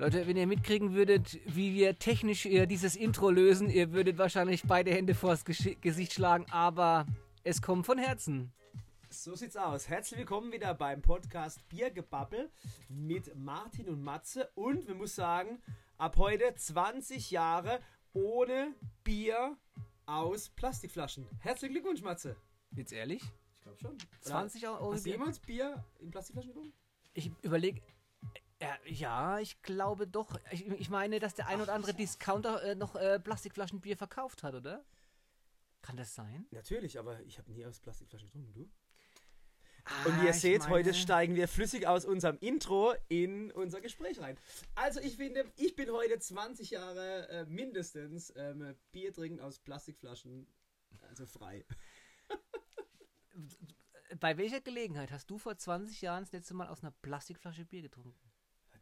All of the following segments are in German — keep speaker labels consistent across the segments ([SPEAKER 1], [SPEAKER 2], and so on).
[SPEAKER 1] Leute, wenn ihr mitkriegen würdet, wie wir technisch äh, dieses Intro lösen, ihr würdet wahrscheinlich beide Hände vors Gesicht schlagen, aber es kommt von Herzen.
[SPEAKER 2] So sieht's aus. Herzlich willkommen wieder beim Podcast Biergebabbel mit Martin und Matze. Und wir muss sagen, ab heute 20 Jahre ohne Bier aus Plastikflaschen. Herzlichen Glückwunsch, Matze.
[SPEAKER 1] Jetzt ehrlich?
[SPEAKER 2] Ich glaube schon.
[SPEAKER 1] 20 Jahre ohne
[SPEAKER 2] Hast du
[SPEAKER 1] Bier?
[SPEAKER 2] jemals Bier in Plastikflaschen getrunken?
[SPEAKER 1] Ich überlege. Ja, ja, ich glaube doch. Ich, ich meine, dass der ein oder andere Discounter äh, noch äh, Plastikflaschenbier verkauft hat, oder? Kann das sein?
[SPEAKER 2] Natürlich, aber ich habe nie aus Plastikflaschen getrunken. Du?
[SPEAKER 1] Ah,
[SPEAKER 2] Und wie ihr seht,
[SPEAKER 1] meine-
[SPEAKER 2] heute steigen wir flüssig aus unserem Intro in unser Gespräch rein. Also ich finde, ich bin heute 20 Jahre äh, mindestens ähm, Bier trinken aus Plastikflaschen, also frei.
[SPEAKER 1] Bei welcher Gelegenheit hast du vor 20 Jahren das letzte Mal aus einer Plastikflasche Bier getrunken?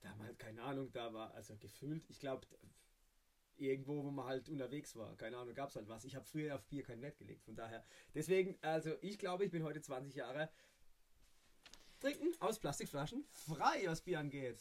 [SPEAKER 2] Damals, keine Ahnung, da war, also gefühlt, ich glaube, irgendwo, wo man halt unterwegs war, keine Ahnung, gab es halt was. Ich habe früher auf Bier keinen Wert gelegt, von daher. Deswegen, also ich glaube, ich bin heute 20 Jahre trinken aus Plastikflaschen, frei, was Bier angeht.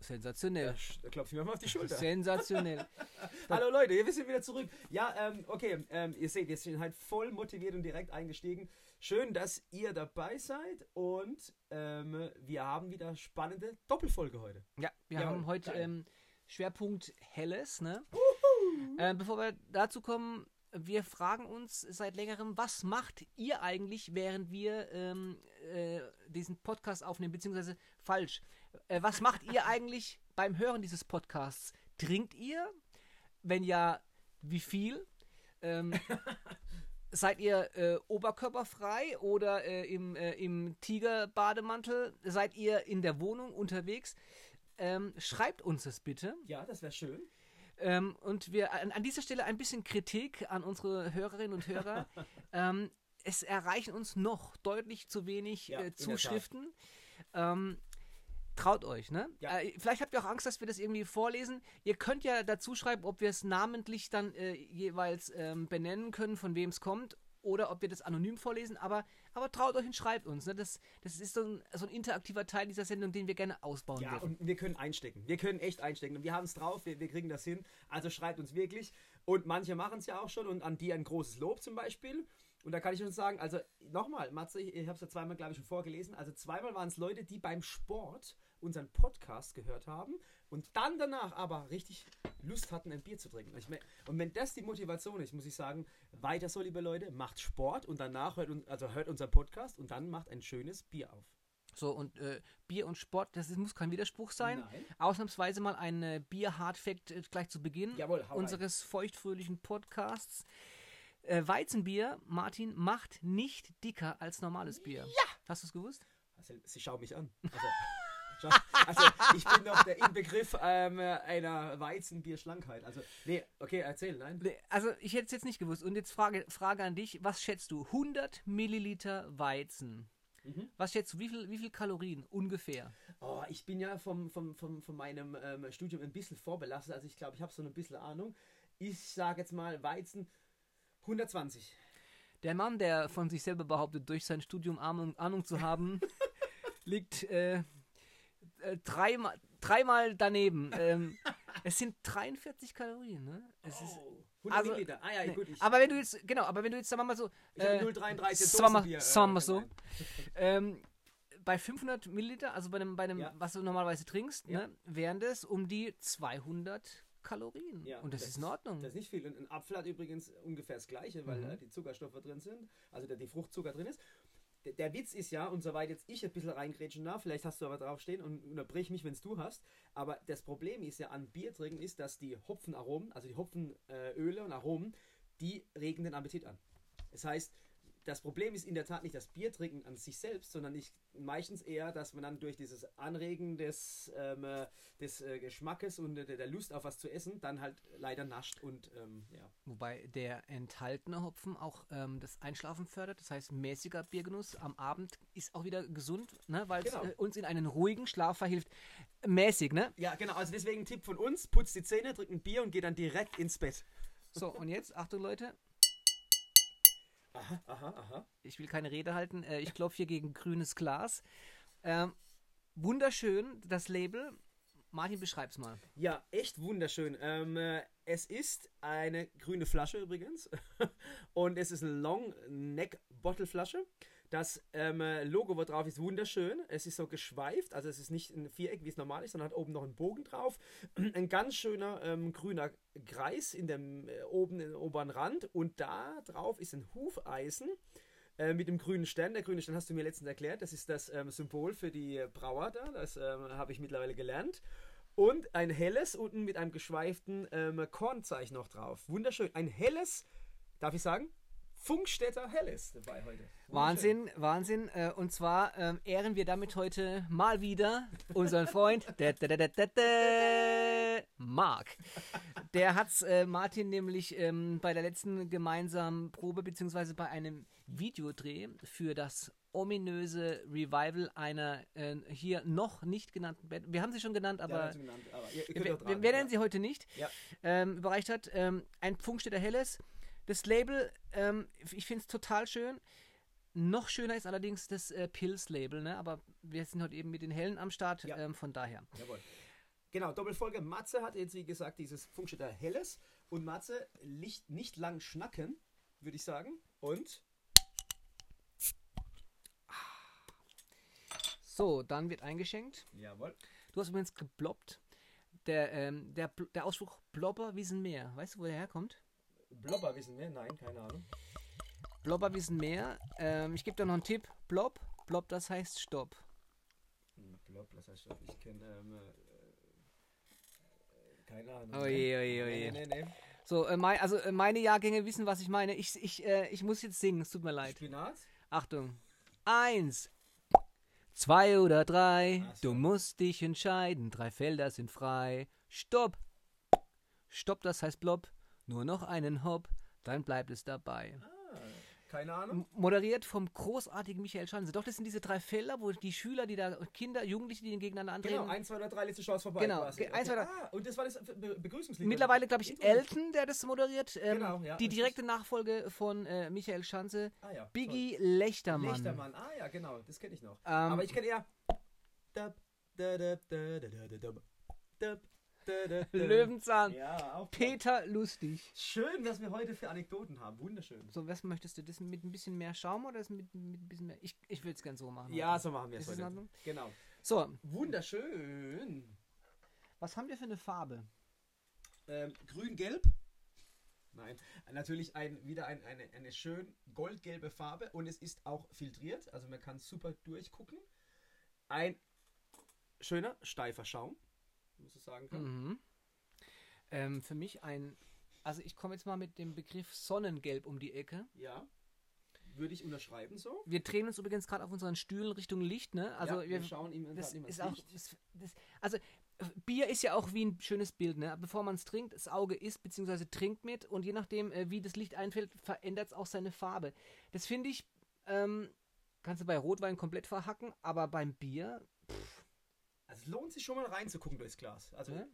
[SPEAKER 1] Sensationell.
[SPEAKER 2] Da klopfe ich mir mal auf die Schulter.
[SPEAKER 1] Sensationell.
[SPEAKER 2] Hallo Leute, wir sind wieder zurück. Ja, ähm, okay, ähm, ihr seht, wir sind halt voll motiviert und direkt eingestiegen. Schön, dass ihr dabei seid und ähm, wir haben wieder spannende Doppelfolge heute.
[SPEAKER 1] Ja, wir
[SPEAKER 2] Jawohl,
[SPEAKER 1] haben heute ähm, Schwerpunkt Helles, ne? Äh, bevor wir dazu kommen, wir fragen uns seit längerem, was macht ihr eigentlich, während wir ähm, äh, diesen Podcast aufnehmen, beziehungsweise falsch. Äh, was macht ihr eigentlich beim Hören dieses Podcasts? Trinkt ihr? Wenn ja, wie viel? Ähm, seid ihr äh, oberkörperfrei oder äh, im, äh, im Tigerbademantel? Seid ihr in der Wohnung unterwegs? Ähm, schreibt uns das bitte.
[SPEAKER 2] Ja, das wäre schön.
[SPEAKER 1] Ähm, und wir an, an dieser Stelle ein bisschen Kritik an unsere Hörerinnen und Hörer. ähm, es erreichen uns noch deutlich zu wenig
[SPEAKER 2] Ja,
[SPEAKER 1] äh. Zuschriften. Ähm, traut euch, ne?
[SPEAKER 2] Ja.
[SPEAKER 1] Äh, vielleicht habt ihr auch Angst, dass wir das irgendwie vorlesen. Ihr könnt ja dazu schreiben, ob wir es namentlich dann äh, jeweils ähm, benennen können, von wem es kommt. Oder ob wir das anonym vorlesen, aber, aber traut euch und schreibt uns. Ne? Das, das ist so ein, so ein interaktiver Teil dieser Sendung, den wir gerne ausbauen
[SPEAKER 2] Ja,
[SPEAKER 1] würden.
[SPEAKER 2] und wir können einstecken. Wir können echt einstecken. Und wir haben es drauf, wir, wir kriegen das hin. Also schreibt uns wirklich. Und manche machen es ja auch schon. Und an die ein großes Lob zum Beispiel. Und da kann ich schon sagen, also nochmal, Matze, ich, ich habe es ja zweimal, glaube ich, schon vorgelesen. Also zweimal waren es Leute, die beim Sport unseren Podcast gehört haben und dann danach aber richtig Lust hatten, ein Bier zu trinken. Und, wenn das die Motivation ist, muss ich sagen, weiter so, liebe Leute, macht Sport und danach hört, also hört unser Podcast und dann macht ein schönes Bier auf.
[SPEAKER 1] So, und äh, Bier und Sport, das muss kein Widerspruch sein.
[SPEAKER 2] Nein.
[SPEAKER 1] Ausnahmsweise mal ein äh, Bier-Hardfact äh, gleich zu Beginn
[SPEAKER 2] Jawohl,
[SPEAKER 1] unseres feuchtfröhlichen Podcasts. Äh, Weizenbier, Martin, macht nicht dicker als normales Bier. Ja! Hast du es gewusst?
[SPEAKER 2] Also, sie schauen mich an. Also, also ich bin doch der Inbegriff ähm, einer Weizenbierschlankheit. Also, nee, okay, erzähl, nein.
[SPEAKER 1] Nee, Also, ich hätte es jetzt nicht gewusst. Und jetzt Frage, Frage an dich: Was schätzt du? 100 Milliliter Weizen.
[SPEAKER 2] Mhm.
[SPEAKER 1] Was schätzt du? Wie viel, wie viel Kalorien ungefähr?
[SPEAKER 2] Oh, ich bin ja vom, vom, vom, von meinem ähm, Studium ein bisschen vorbelastet. Also, ich glaube, ich habe so ein bisschen Ahnung. Ich sage jetzt mal Weizen 120.
[SPEAKER 1] Der Mann, der von sich selber behauptet, durch sein Studium Ahnung, Ahnung zu haben, liegt äh, äh, dreimal, dreimal daneben. Ähm, es sind 43 Kalorien, ne? Es ist,
[SPEAKER 2] Oh, 100
[SPEAKER 1] also,
[SPEAKER 2] Milliliter. Ah ja,
[SPEAKER 1] nee.
[SPEAKER 2] gut. Ich,
[SPEAKER 1] aber wenn du jetzt, genau, aber wenn du jetzt, sagen wir mal so,
[SPEAKER 2] ich habe
[SPEAKER 1] äh,
[SPEAKER 2] 0,33
[SPEAKER 1] sagen wir mal-
[SPEAKER 2] Dosenbier.
[SPEAKER 1] sagen wir mal so,
[SPEAKER 2] rein.
[SPEAKER 1] ähm, bei 500 Milliliter, also bei einem, bei einem
[SPEAKER 2] Ja.
[SPEAKER 1] was du normalerweise trinkst,
[SPEAKER 2] Ja.
[SPEAKER 1] ne, wären das um die 200 Kalorien.
[SPEAKER 2] Ja,
[SPEAKER 1] Und das, ist in Ordnung.
[SPEAKER 2] Das ist nicht viel. Und ein Apfel hat übrigens ungefähr das Gleiche, weil
[SPEAKER 1] Mhm.
[SPEAKER 2] äh, die Zuckerstoffe drin sind, also der, die Fruchtzucker drin ist. Der, Witz ist ja, und soweit jetzt ich ein bisschen reingrätschen darf, vielleicht hast du aber draufstehen und unterbrich mich, wenn es du hast, aber das Problem ist ja an Bier trinken ist, dass die Hopfenaromen, also die Hopfenöle Öle und Aromen, die regen den Appetit an. Das heißt, das Problem ist in der Tat nicht das Biertrinken an sich selbst, sondern ich, meistens eher, dass man dann durch dieses Anregen des, ähm, äh, des äh, Geschmackes und äh, der Lust auf was zu essen dann halt leider nascht und ähm, ja.
[SPEAKER 1] Wobei der enthaltene Hopfen auch ähm, das Einschlafen fördert. Das heißt, mäßiger Biergenuss am Abend ist auch wieder gesund, ne? weil es
[SPEAKER 2] Genau.
[SPEAKER 1] äh, uns in einen ruhigen Schlaf verhilft. Mäßig, ne?
[SPEAKER 2] Ja, genau, also deswegen ein Tipp von uns, putzt die Zähne, trinkt ein Bier und geht dann direkt ins Bett.
[SPEAKER 1] So, und jetzt, Achtung Leute,
[SPEAKER 2] Aha, aha, aha.
[SPEAKER 1] ich will keine Rede halten. Äh, ich klopfe hier gegen grünes Glas. Ähm, wunderschön, das Label. Martin, beschreib's mal.
[SPEAKER 2] Ja, echt wunderschön. Ähm, äh, es ist eine grüne Flasche übrigens. Und es ist eine Long Neck Bottle Flasche. Das ähm, äh, Logo, wo drauf ist, wunderschön. Es ist so geschweift, also es ist nicht ein Viereck, wie es normal ist, sondern hat oben noch einen Bogen drauf. Ein ganz schöner ähm, grüner Kreis in dem äh, oben im oberen Rand und da drauf ist ein Hufeisen äh, mit dem grünen Stern. Der grüne Stern hast du mir letztens erklärt. Das ist das ähm, Symbol für die Brauer da. Das ähm, habe ich mittlerweile gelernt. Und ein helles unten mit einem geschweiften ähm, Kornzeichen noch drauf. Wunderschön. Ein helles, darf ich sagen? Funkstätter Helles dabei heute.
[SPEAKER 1] Wahnsinn, Wahnsinn. Äh, und zwar ähm, ehren wir damit heute mal wieder unseren Freund da, da, da, Marc. Der hat äh, Martin nämlich ähm, bei der letzten gemeinsamen Probe beziehungsweise bei einem Videodreh für das ominöse Revival einer äh, hier noch nicht genannten Band. Wir haben sie schon genannt, aber,
[SPEAKER 2] Ja, genannt, aber
[SPEAKER 1] wir, wir, wir nennen sie heute nicht.
[SPEAKER 2] Ja.
[SPEAKER 1] Ähm, überreicht hat ähm, ein Funkstätter Helles. Das Label, ähm, ich finde es total schön. Noch schöner ist allerdings das äh, Pilz-Label, ne? aber wir sind heute eben mit den Hellen am Start,
[SPEAKER 2] Ja.
[SPEAKER 1] ähm, von daher.
[SPEAKER 2] Jawohl. Genau, Doppelfolge. Matze hat jetzt, wie gesagt, dieses Funkstätter Helles. Und Matze licht nicht lang schnacken, würde ich sagen. Und
[SPEAKER 1] So, dann wird eingeschenkt.
[SPEAKER 2] Jawohl.
[SPEAKER 1] Du hast übrigens gebloppt. Der, ähm, der, der Ausspruch Blobber wissen mehr. Weißt du, wo der herkommt?
[SPEAKER 2] Blobber wissen wir? Nein, keine Ahnung.
[SPEAKER 1] Blobber wissen mehr. Ähm, ich gebe dir noch einen Tipp. Blob. Blob, das heißt Stopp.
[SPEAKER 2] Hm, Blob, das heißt, ich kenne, ähm, äh, keine Ahnung.
[SPEAKER 1] Oje, oje, oje.
[SPEAKER 2] Nee, nee, nee.
[SPEAKER 1] So, äh, mein, also äh, meine Jahrgänge wissen, was ich meine. Ich, ich, äh, ich muss jetzt singen, es tut mir leid.
[SPEAKER 2] Spinat?
[SPEAKER 1] Achtung. Eins, zwei oder drei.
[SPEAKER 2] So.
[SPEAKER 1] Du musst dich entscheiden. Drei Felder sind frei. Stopp. Stopp, das heißt Blob. Nur noch einen Hop, dann bleibt es dabei.
[SPEAKER 2] Ah, keine Ahnung.
[SPEAKER 1] Moderiert vom großartigen Michael Schanze. Doch, das sind diese drei Felder, wo die Schüler, die da, Kinder, Jugendliche, die gegeneinander antreten.
[SPEAKER 2] Genau, 1, 2 oder 3, letzte Chance vorbei.
[SPEAKER 1] Genau,
[SPEAKER 2] quasi.
[SPEAKER 1] ge- eins, zwei, drei.
[SPEAKER 2] Ah, und das war das Be Begrüßungslied.
[SPEAKER 1] Mittlerweile, glaube ich, Elton, der das moderiert. Ähm,
[SPEAKER 2] Genau, ja,
[SPEAKER 1] die direkte Nachfolge von äh, Michael Schanze.
[SPEAKER 2] Ah, ja,
[SPEAKER 1] Biggie
[SPEAKER 2] toll.
[SPEAKER 1] Lechtermann.
[SPEAKER 2] Lichtermann. Ah ja, genau, das kenne ich noch.
[SPEAKER 1] Ähm,
[SPEAKER 2] Aber ich kenne eher. Dab, dab, dab.
[SPEAKER 1] Löwenzahn.
[SPEAKER 2] Ja, auch.
[SPEAKER 1] Peter Lustig.
[SPEAKER 2] Schön, was wir heute für Anekdoten haben. Wunderschön.
[SPEAKER 1] So, was möchtest du? Das mit ein bisschen mehr Schaum oder das mit, mit ein bisschen mehr? Ich, ich würde es gern so machen.
[SPEAKER 2] Ja,
[SPEAKER 1] heute.
[SPEAKER 2] so machen wir es heute. Genau.
[SPEAKER 1] So,
[SPEAKER 2] Wunderschön.
[SPEAKER 1] was haben wir für eine Farbe?
[SPEAKER 2] Ähm, Grün-Gelb. Nein, natürlich ein, wieder ein, eine, eine schön goldgelbe Farbe und es ist auch filtriert, also man kann super durchgucken. Ein schöner, steifer Schaum, muss ich sagen kann.
[SPEAKER 1] Mhm. Ähm, für mich ein, also ich komme jetzt mal mit dem Begriff Sonnengelb um die Ecke.
[SPEAKER 2] Ja, würde ich unterschreiben so.
[SPEAKER 1] Wir drehen uns übrigens gerade auf unseren Stühlen Richtung Licht, ne? Also
[SPEAKER 2] ja,
[SPEAKER 1] wir,
[SPEAKER 2] wir schauen ihm
[SPEAKER 1] das
[SPEAKER 2] immer
[SPEAKER 1] ist auch, das, das, also Bier ist ja auch wie ein schönes Bild, ne? Bevor man es trinkt, das Auge isst bzw. trinkt mit und je nachdem, äh, wie das Licht einfällt, verändert es auch seine Farbe. Das finde ich, ähm, kannst du bei Rotwein komplett verhacken, aber beim Bier,
[SPEAKER 2] es lohnt sich schon mal reinzugucken durchs Glas. Also
[SPEAKER 1] Ja?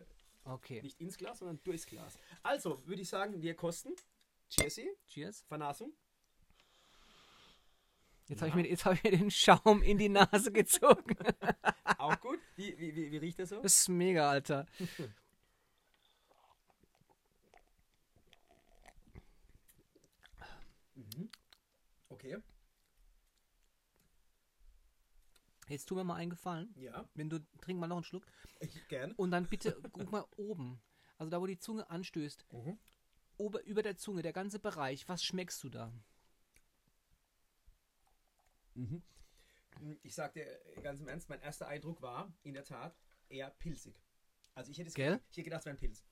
[SPEAKER 1] okay.
[SPEAKER 2] nicht ins Glas, sondern durchs Glas. Also würde ich sagen, wir kosten. Cheersy,
[SPEAKER 1] Cheers.
[SPEAKER 2] Vernasung.
[SPEAKER 1] Jetzt habe ich, mir- jetzt hab ich mir den Schaum in die Nase gezogen.
[SPEAKER 2] Auch gut. Wie, wie, wie, wie riecht das so?
[SPEAKER 1] Das ist mega, Alter.
[SPEAKER 2] Okay.
[SPEAKER 1] Jetzt tu mir mal einen Gefallen.
[SPEAKER 2] Ja,
[SPEAKER 1] Wenn du, trink mal noch einen Schluck.
[SPEAKER 2] ich, gern.
[SPEAKER 1] Und dann bitte, guck mal oben. Also da, wo die Zunge anstößt.
[SPEAKER 2] Mhm.
[SPEAKER 1] Ober, über der Zunge, der ganze Bereich. Was schmeckst du da?
[SPEAKER 2] Ich sag dir ganz im Ernst, mein erster Eindruck war in der Tat eher pilzig. Also ich hätte, es
[SPEAKER 1] Gell?
[SPEAKER 2] hätte gedacht, es wäre ein Pilz.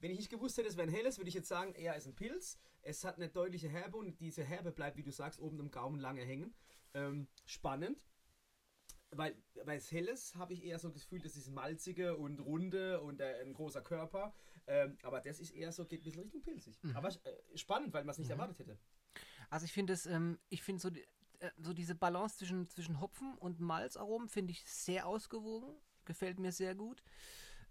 [SPEAKER 2] Wenn ich nicht gewusst hätte, es wäre ein helles, würde ich jetzt sagen, eher ist ein Pilz. Es hat eine deutliche Herbe und diese Herbe bleibt, wie du sagst, oben im Gaumen lange hängen. Ähm, spannend. Weil, es helles habe ich eher so das Gefühl, das ist malzige und runde und äh, ein großer Körper. Ähm, aber das ist eher so, geht ein bisschen Richtung pilzig. Aber äh, spannend, weil man es nicht erwartet hätte.
[SPEAKER 1] Also ich finde es, ähm, ich finde so, äh, so diese Balance zwischen, zwischen Hopfen und Malzaromen finde ich sehr ausgewogen. Gefällt mir sehr gut.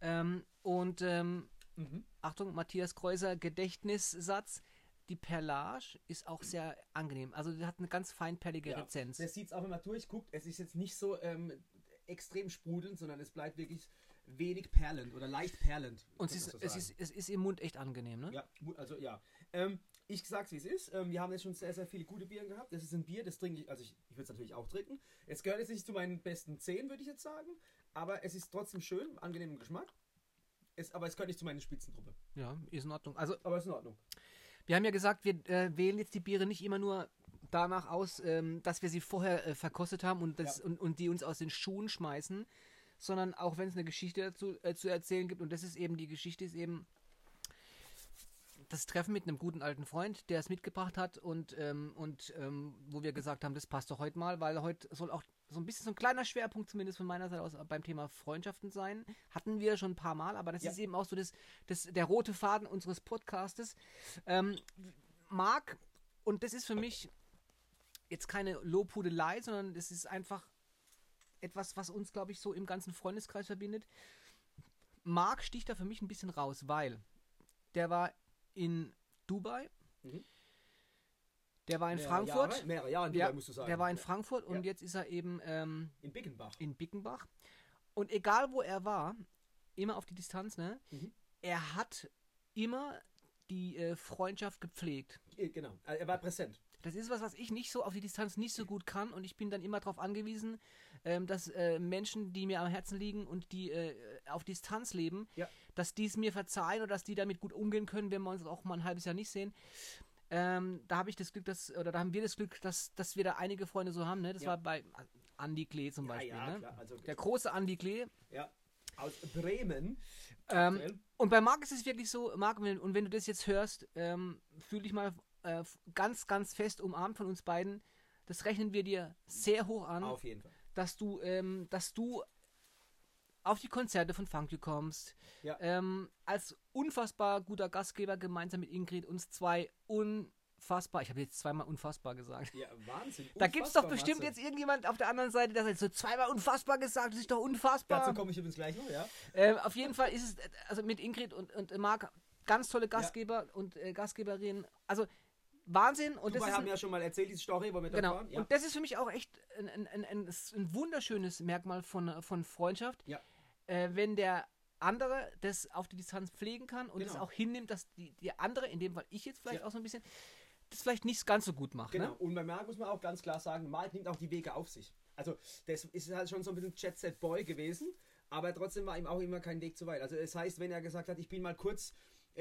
[SPEAKER 1] Ähm, und ähm,
[SPEAKER 2] Mhm.
[SPEAKER 1] Achtung, Matthias Kreuser Gedächtnissatz. Die Perlage ist auch sehr angenehm. Also die hat eine ganz feinperlige
[SPEAKER 2] Ja,
[SPEAKER 1] Rezenz.
[SPEAKER 2] Das sieht es auch, wenn man durchguckt. Es ist jetzt nicht so ähm, extrem sprudelnd, sondern es bleibt wirklich wenig perlend oder leicht perlend.
[SPEAKER 1] Und es ist,
[SPEAKER 2] so
[SPEAKER 1] es, ist, es ist im Mund echt angenehm, ne?
[SPEAKER 2] Ja, also ja. Ähm, ich sag's wie es ist. Ähm, wir haben jetzt schon sehr, sehr viele gute Biere gehabt. Das ist ein Bier, das trinke ich, also ich, ich würde es natürlich auch trinken. Es gehört jetzt nicht zu meinen besten 10, würde ich jetzt sagen. Aber es ist trotzdem schön, angenehmer Geschmack. Es, aber es gehört nicht zu meinen Spitzentruppe.
[SPEAKER 1] Ja, ist in Ordnung. Also,
[SPEAKER 2] Aber ist in Ordnung.
[SPEAKER 1] Wir haben ja gesagt, wir äh, wählen jetzt die Biere nicht immer nur danach aus, ähm, dass wir sie vorher äh, verkostet haben und, das,
[SPEAKER 2] Ja.
[SPEAKER 1] und, und die uns aus den Schuhen schmeißen, sondern auch wenn es eine Geschichte dazu äh, zu erzählen gibt. Und das ist eben, die Geschichte ist eben das Treffen mit einem guten alten Freund, der es mitgebracht hat und, ähm, und ähm, wo wir gesagt haben, das passt doch heute mal, weil heute soll auch so ein bisschen so ein kleiner Schwerpunkt zumindest von meiner Seite aus beim Thema Freundschaften sein. Hatten wir schon ein paar Mal, aber das
[SPEAKER 2] Ja.
[SPEAKER 1] ist eben auch so das, das, der rote Faden unseres Podcastes. Ähm, Marc, und das ist für mich jetzt keine Lobhudelei, sondern das ist einfach etwas, was uns, glaube ich, so im ganzen Freundeskreis verbindet. Marc sticht da für mich ein bisschen raus, weil der war in Dubai,
[SPEAKER 2] Mhm.
[SPEAKER 1] Der war in
[SPEAKER 2] Mehrere
[SPEAKER 1] Frankfurt,
[SPEAKER 2] Jahre, mehrere Jahre, in
[SPEAKER 1] ja,
[SPEAKER 2] musst du sagen.
[SPEAKER 1] der war in. Frankfurt und jetzt ist er eben ähm,
[SPEAKER 2] In Bickenbach.
[SPEAKER 1] in Bickenbach. Und egal wo er war, immer auf die Distanz, ne?
[SPEAKER 2] Mhm.
[SPEAKER 1] Er hat immer die äh, Freundschaft gepflegt.
[SPEAKER 2] Äh, Genau. Er war präsent.
[SPEAKER 1] Das ist was, was ich nicht so auf die Distanz nicht so gut kann und ich bin dann immer darauf angewiesen, ähm, dass äh, Menschen, die mir am Herzen liegen und die äh, auf Distanz leben,
[SPEAKER 2] Ja.
[SPEAKER 1] dass die es mir verzeihen oder dass die damit gut umgehen können, wenn wir uns auch mal ein halbes Jahr nicht sehen. Ähm, da habe ich das Glück, dass, oder da haben wir das Glück, dass, dass wir da einige Freunde so haben. Ne? Das
[SPEAKER 2] Ja.
[SPEAKER 1] war bei Andi Klee zum
[SPEAKER 2] Ja,
[SPEAKER 1] Beispiel.
[SPEAKER 2] ja,
[SPEAKER 1] ne?
[SPEAKER 2] klar. Also,
[SPEAKER 1] Der große Andi Klee.
[SPEAKER 2] ja. Aus Bremen.
[SPEAKER 1] Ähm, und bei Marc ist es wirklich so, Marc, und wenn du das jetzt hörst, ähm, fühl dich mal äh, ganz, ganz fest umarmt von uns beiden. Das rechnen wir dir sehr hoch an,
[SPEAKER 2] Auf jeden Fall.
[SPEAKER 1] dass du, ähm, dass du auf die Konzerte von Funky kommst.
[SPEAKER 2] Ja.
[SPEAKER 1] Ähm, als unfassbar guter Gastgeber gemeinsam mit Ingrid uns zwei unfassbar, ich habe jetzt zweimal unfassbar gesagt.
[SPEAKER 2] Ja, Wahnsinn.
[SPEAKER 1] Da gibt es doch bestimmt jetzt irgendjemand auf der anderen Seite, der sagt, so zweimal unfassbar gesagt, das ist doch unfassbar.
[SPEAKER 2] Dazu komme ich übrigens gleich noch, ja.
[SPEAKER 1] Äh, auf jeden Fall ist es, also mit Ingrid und, und Marc, ganz tolle Gastgeber und äh, Gastgeberinnen. Also Wahnsinn. Und
[SPEAKER 2] Dubai
[SPEAKER 1] das ist
[SPEAKER 2] haben
[SPEAKER 1] ein,
[SPEAKER 2] ja schon mal erzählt, diese Story, wo wir
[SPEAKER 1] genau.
[SPEAKER 2] waren. Ja.
[SPEAKER 1] Und das ist für mich auch echt ein, ein, ein, ein, ein wunderschönes Merkmal von, von Freundschaft.
[SPEAKER 2] Ja.
[SPEAKER 1] Äh, wenn der andere das auf die Distanz pflegen kann und es
[SPEAKER 2] Genau.
[SPEAKER 1] auch hinnimmt, dass die, die andere, in dem Fall ich jetzt vielleicht
[SPEAKER 2] Ja.
[SPEAKER 1] auch so ein bisschen, das vielleicht nicht ganz so gut macht.
[SPEAKER 2] Genau.
[SPEAKER 1] Ne?
[SPEAKER 2] Und bei Marc muss man auch ganz klar sagen, Marc nimmt auch die Wege auf sich. Also, das ist halt schon so ein bisschen Jet-Set-Boy gewesen, aber trotzdem war ihm auch immer kein Weg zu weit. Also, es heißt, wenn er gesagt hat, ich bin mal kurz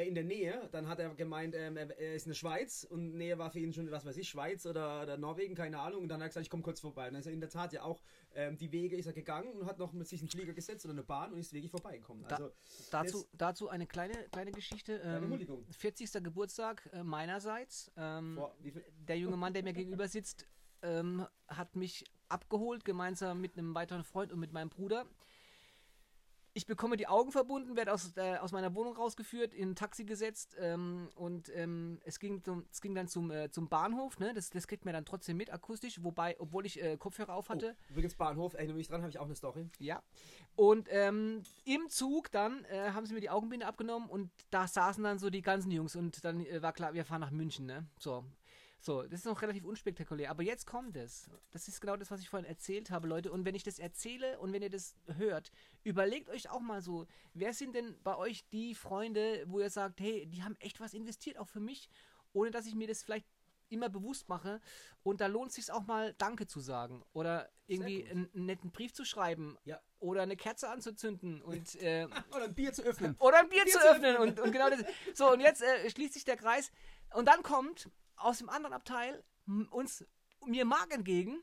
[SPEAKER 2] in der Nähe, dann hat er gemeint, ähm, er er ist in der Schweiz und Nähe war für ihn schon, was weiß ich, Schweiz oder, oder Norwegen, keine Ahnung. Und dann hat er gesagt, ich komme kurz vorbei. Und dann ist er in der Tat ja auch ähm, die Wege ist er gegangen und hat noch mit sich einen Flieger gesetzt oder eine Bahn und ist wirklich vorbeigekommen.
[SPEAKER 1] Da-
[SPEAKER 2] Also,
[SPEAKER 1] Dazu, dazu eine kleine, kleine Geschichte.
[SPEAKER 2] Kleine
[SPEAKER 1] Ähm,
[SPEAKER 2] Huldigung.
[SPEAKER 1] 40. Geburtstag äh, meinerseits. Ähm,
[SPEAKER 2] vor,
[SPEAKER 1] der junge Mann, der mir gegenüber sitzt, ähm, hat mich abgeholt, gemeinsam mit einem weiteren Freund und mit meinem Bruder. Ich bekomme die Augen verbunden, werde aus, äh, aus meiner Wohnung rausgeführt, in ein Taxi gesetzt ähm, und ähm, es, ging zum, es ging dann zum, äh, zum Bahnhof. Ne? Das, das kriegt man dann trotzdem mit akustisch, wobei, obwohl ich äh, Kopfhörer auf hatte.
[SPEAKER 2] Oh, übrigens Bahnhof, erinnere mich dran, habe ich auch eine Story.
[SPEAKER 1] Ja. Und ähm, im Zug dann äh, haben sie mir die Augenbinde abgenommen und da saßen dann so die ganzen Jungs und dann äh, war klar, wir fahren nach München, ne? So. So, das ist noch relativ unspektakulär. Aber jetzt kommt es. Das ist genau das, was ich vorhin erzählt habe, Leute. Und wenn ich das erzähle und wenn ihr das hört, überlegt euch auch mal so, wer sind denn bei euch die Freunde, wo ihr sagt, hey, die haben echt was investiert, auch für mich, ohne dass ich mir das vielleicht immer bewusst mache. Und da lohnt es sich auch mal Danke zu sagen. Oder irgendwie einen, einen netten Brief zu schreiben.
[SPEAKER 2] Ja.
[SPEAKER 1] Oder eine Kerze anzuzünden und äh,
[SPEAKER 2] Oder ein Bier zu öffnen.
[SPEAKER 1] oder ein Bier,
[SPEAKER 2] Bier
[SPEAKER 1] zu
[SPEAKER 2] zu
[SPEAKER 1] öffnen und, und genau das. So, und jetzt äh, schließt sich der Kreis. Und dann kommt aus dem anderen Abteil uns mir Marc entgegen.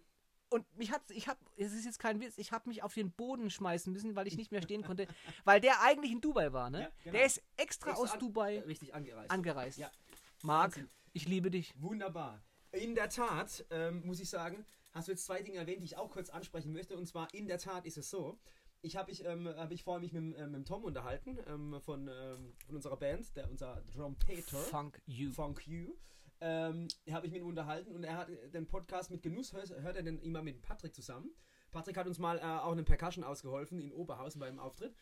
[SPEAKER 1] Und mich hat, ich habe, es ist jetzt kein Witz, ich habe mich auf den Boden schmeißen müssen, weil ich nicht mehr stehen konnte, weil der eigentlich in Dubai war, ne?
[SPEAKER 2] Ja, genau.
[SPEAKER 1] Der ist extra,
[SPEAKER 2] Extra
[SPEAKER 1] aus
[SPEAKER 2] an-
[SPEAKER 1] Dubai
[SPEAKER 2] Richtig angereist.
[SPEAKER 1] angereist.
[SPEAKER 2] Ja.
[SPEAKER 1] Marc,
[SPEAKER 2] Wahnsinn.
[SPEAKER 1] ich liebe dich.
[SPEAKER 2] Wunderbar. In der Tat, ähm, muss ich sagen, hast du jetzt zwei Dinge erwähnt, die ich auch kurz ansprechen möchte. Und zwar, in der Tat ist es so, ich habe ich, ähm, hab ich vorher mich mit, äh, mit Tom unterhalten, ähm, von, ähm, von unserer Band, der unser Trompeter,
[SPEAKER 1] Funk you.
[SPEAKER 2] Funk You. Ähm, habe ich mit ihm unterhalten und er hat den Podcast mit Genuss, hört, hört er den immer mit Patrick zusammen. Patrick hat uns mal äh, auch einen Percussion ausgeholfen in Oberhausen beim Auftritt.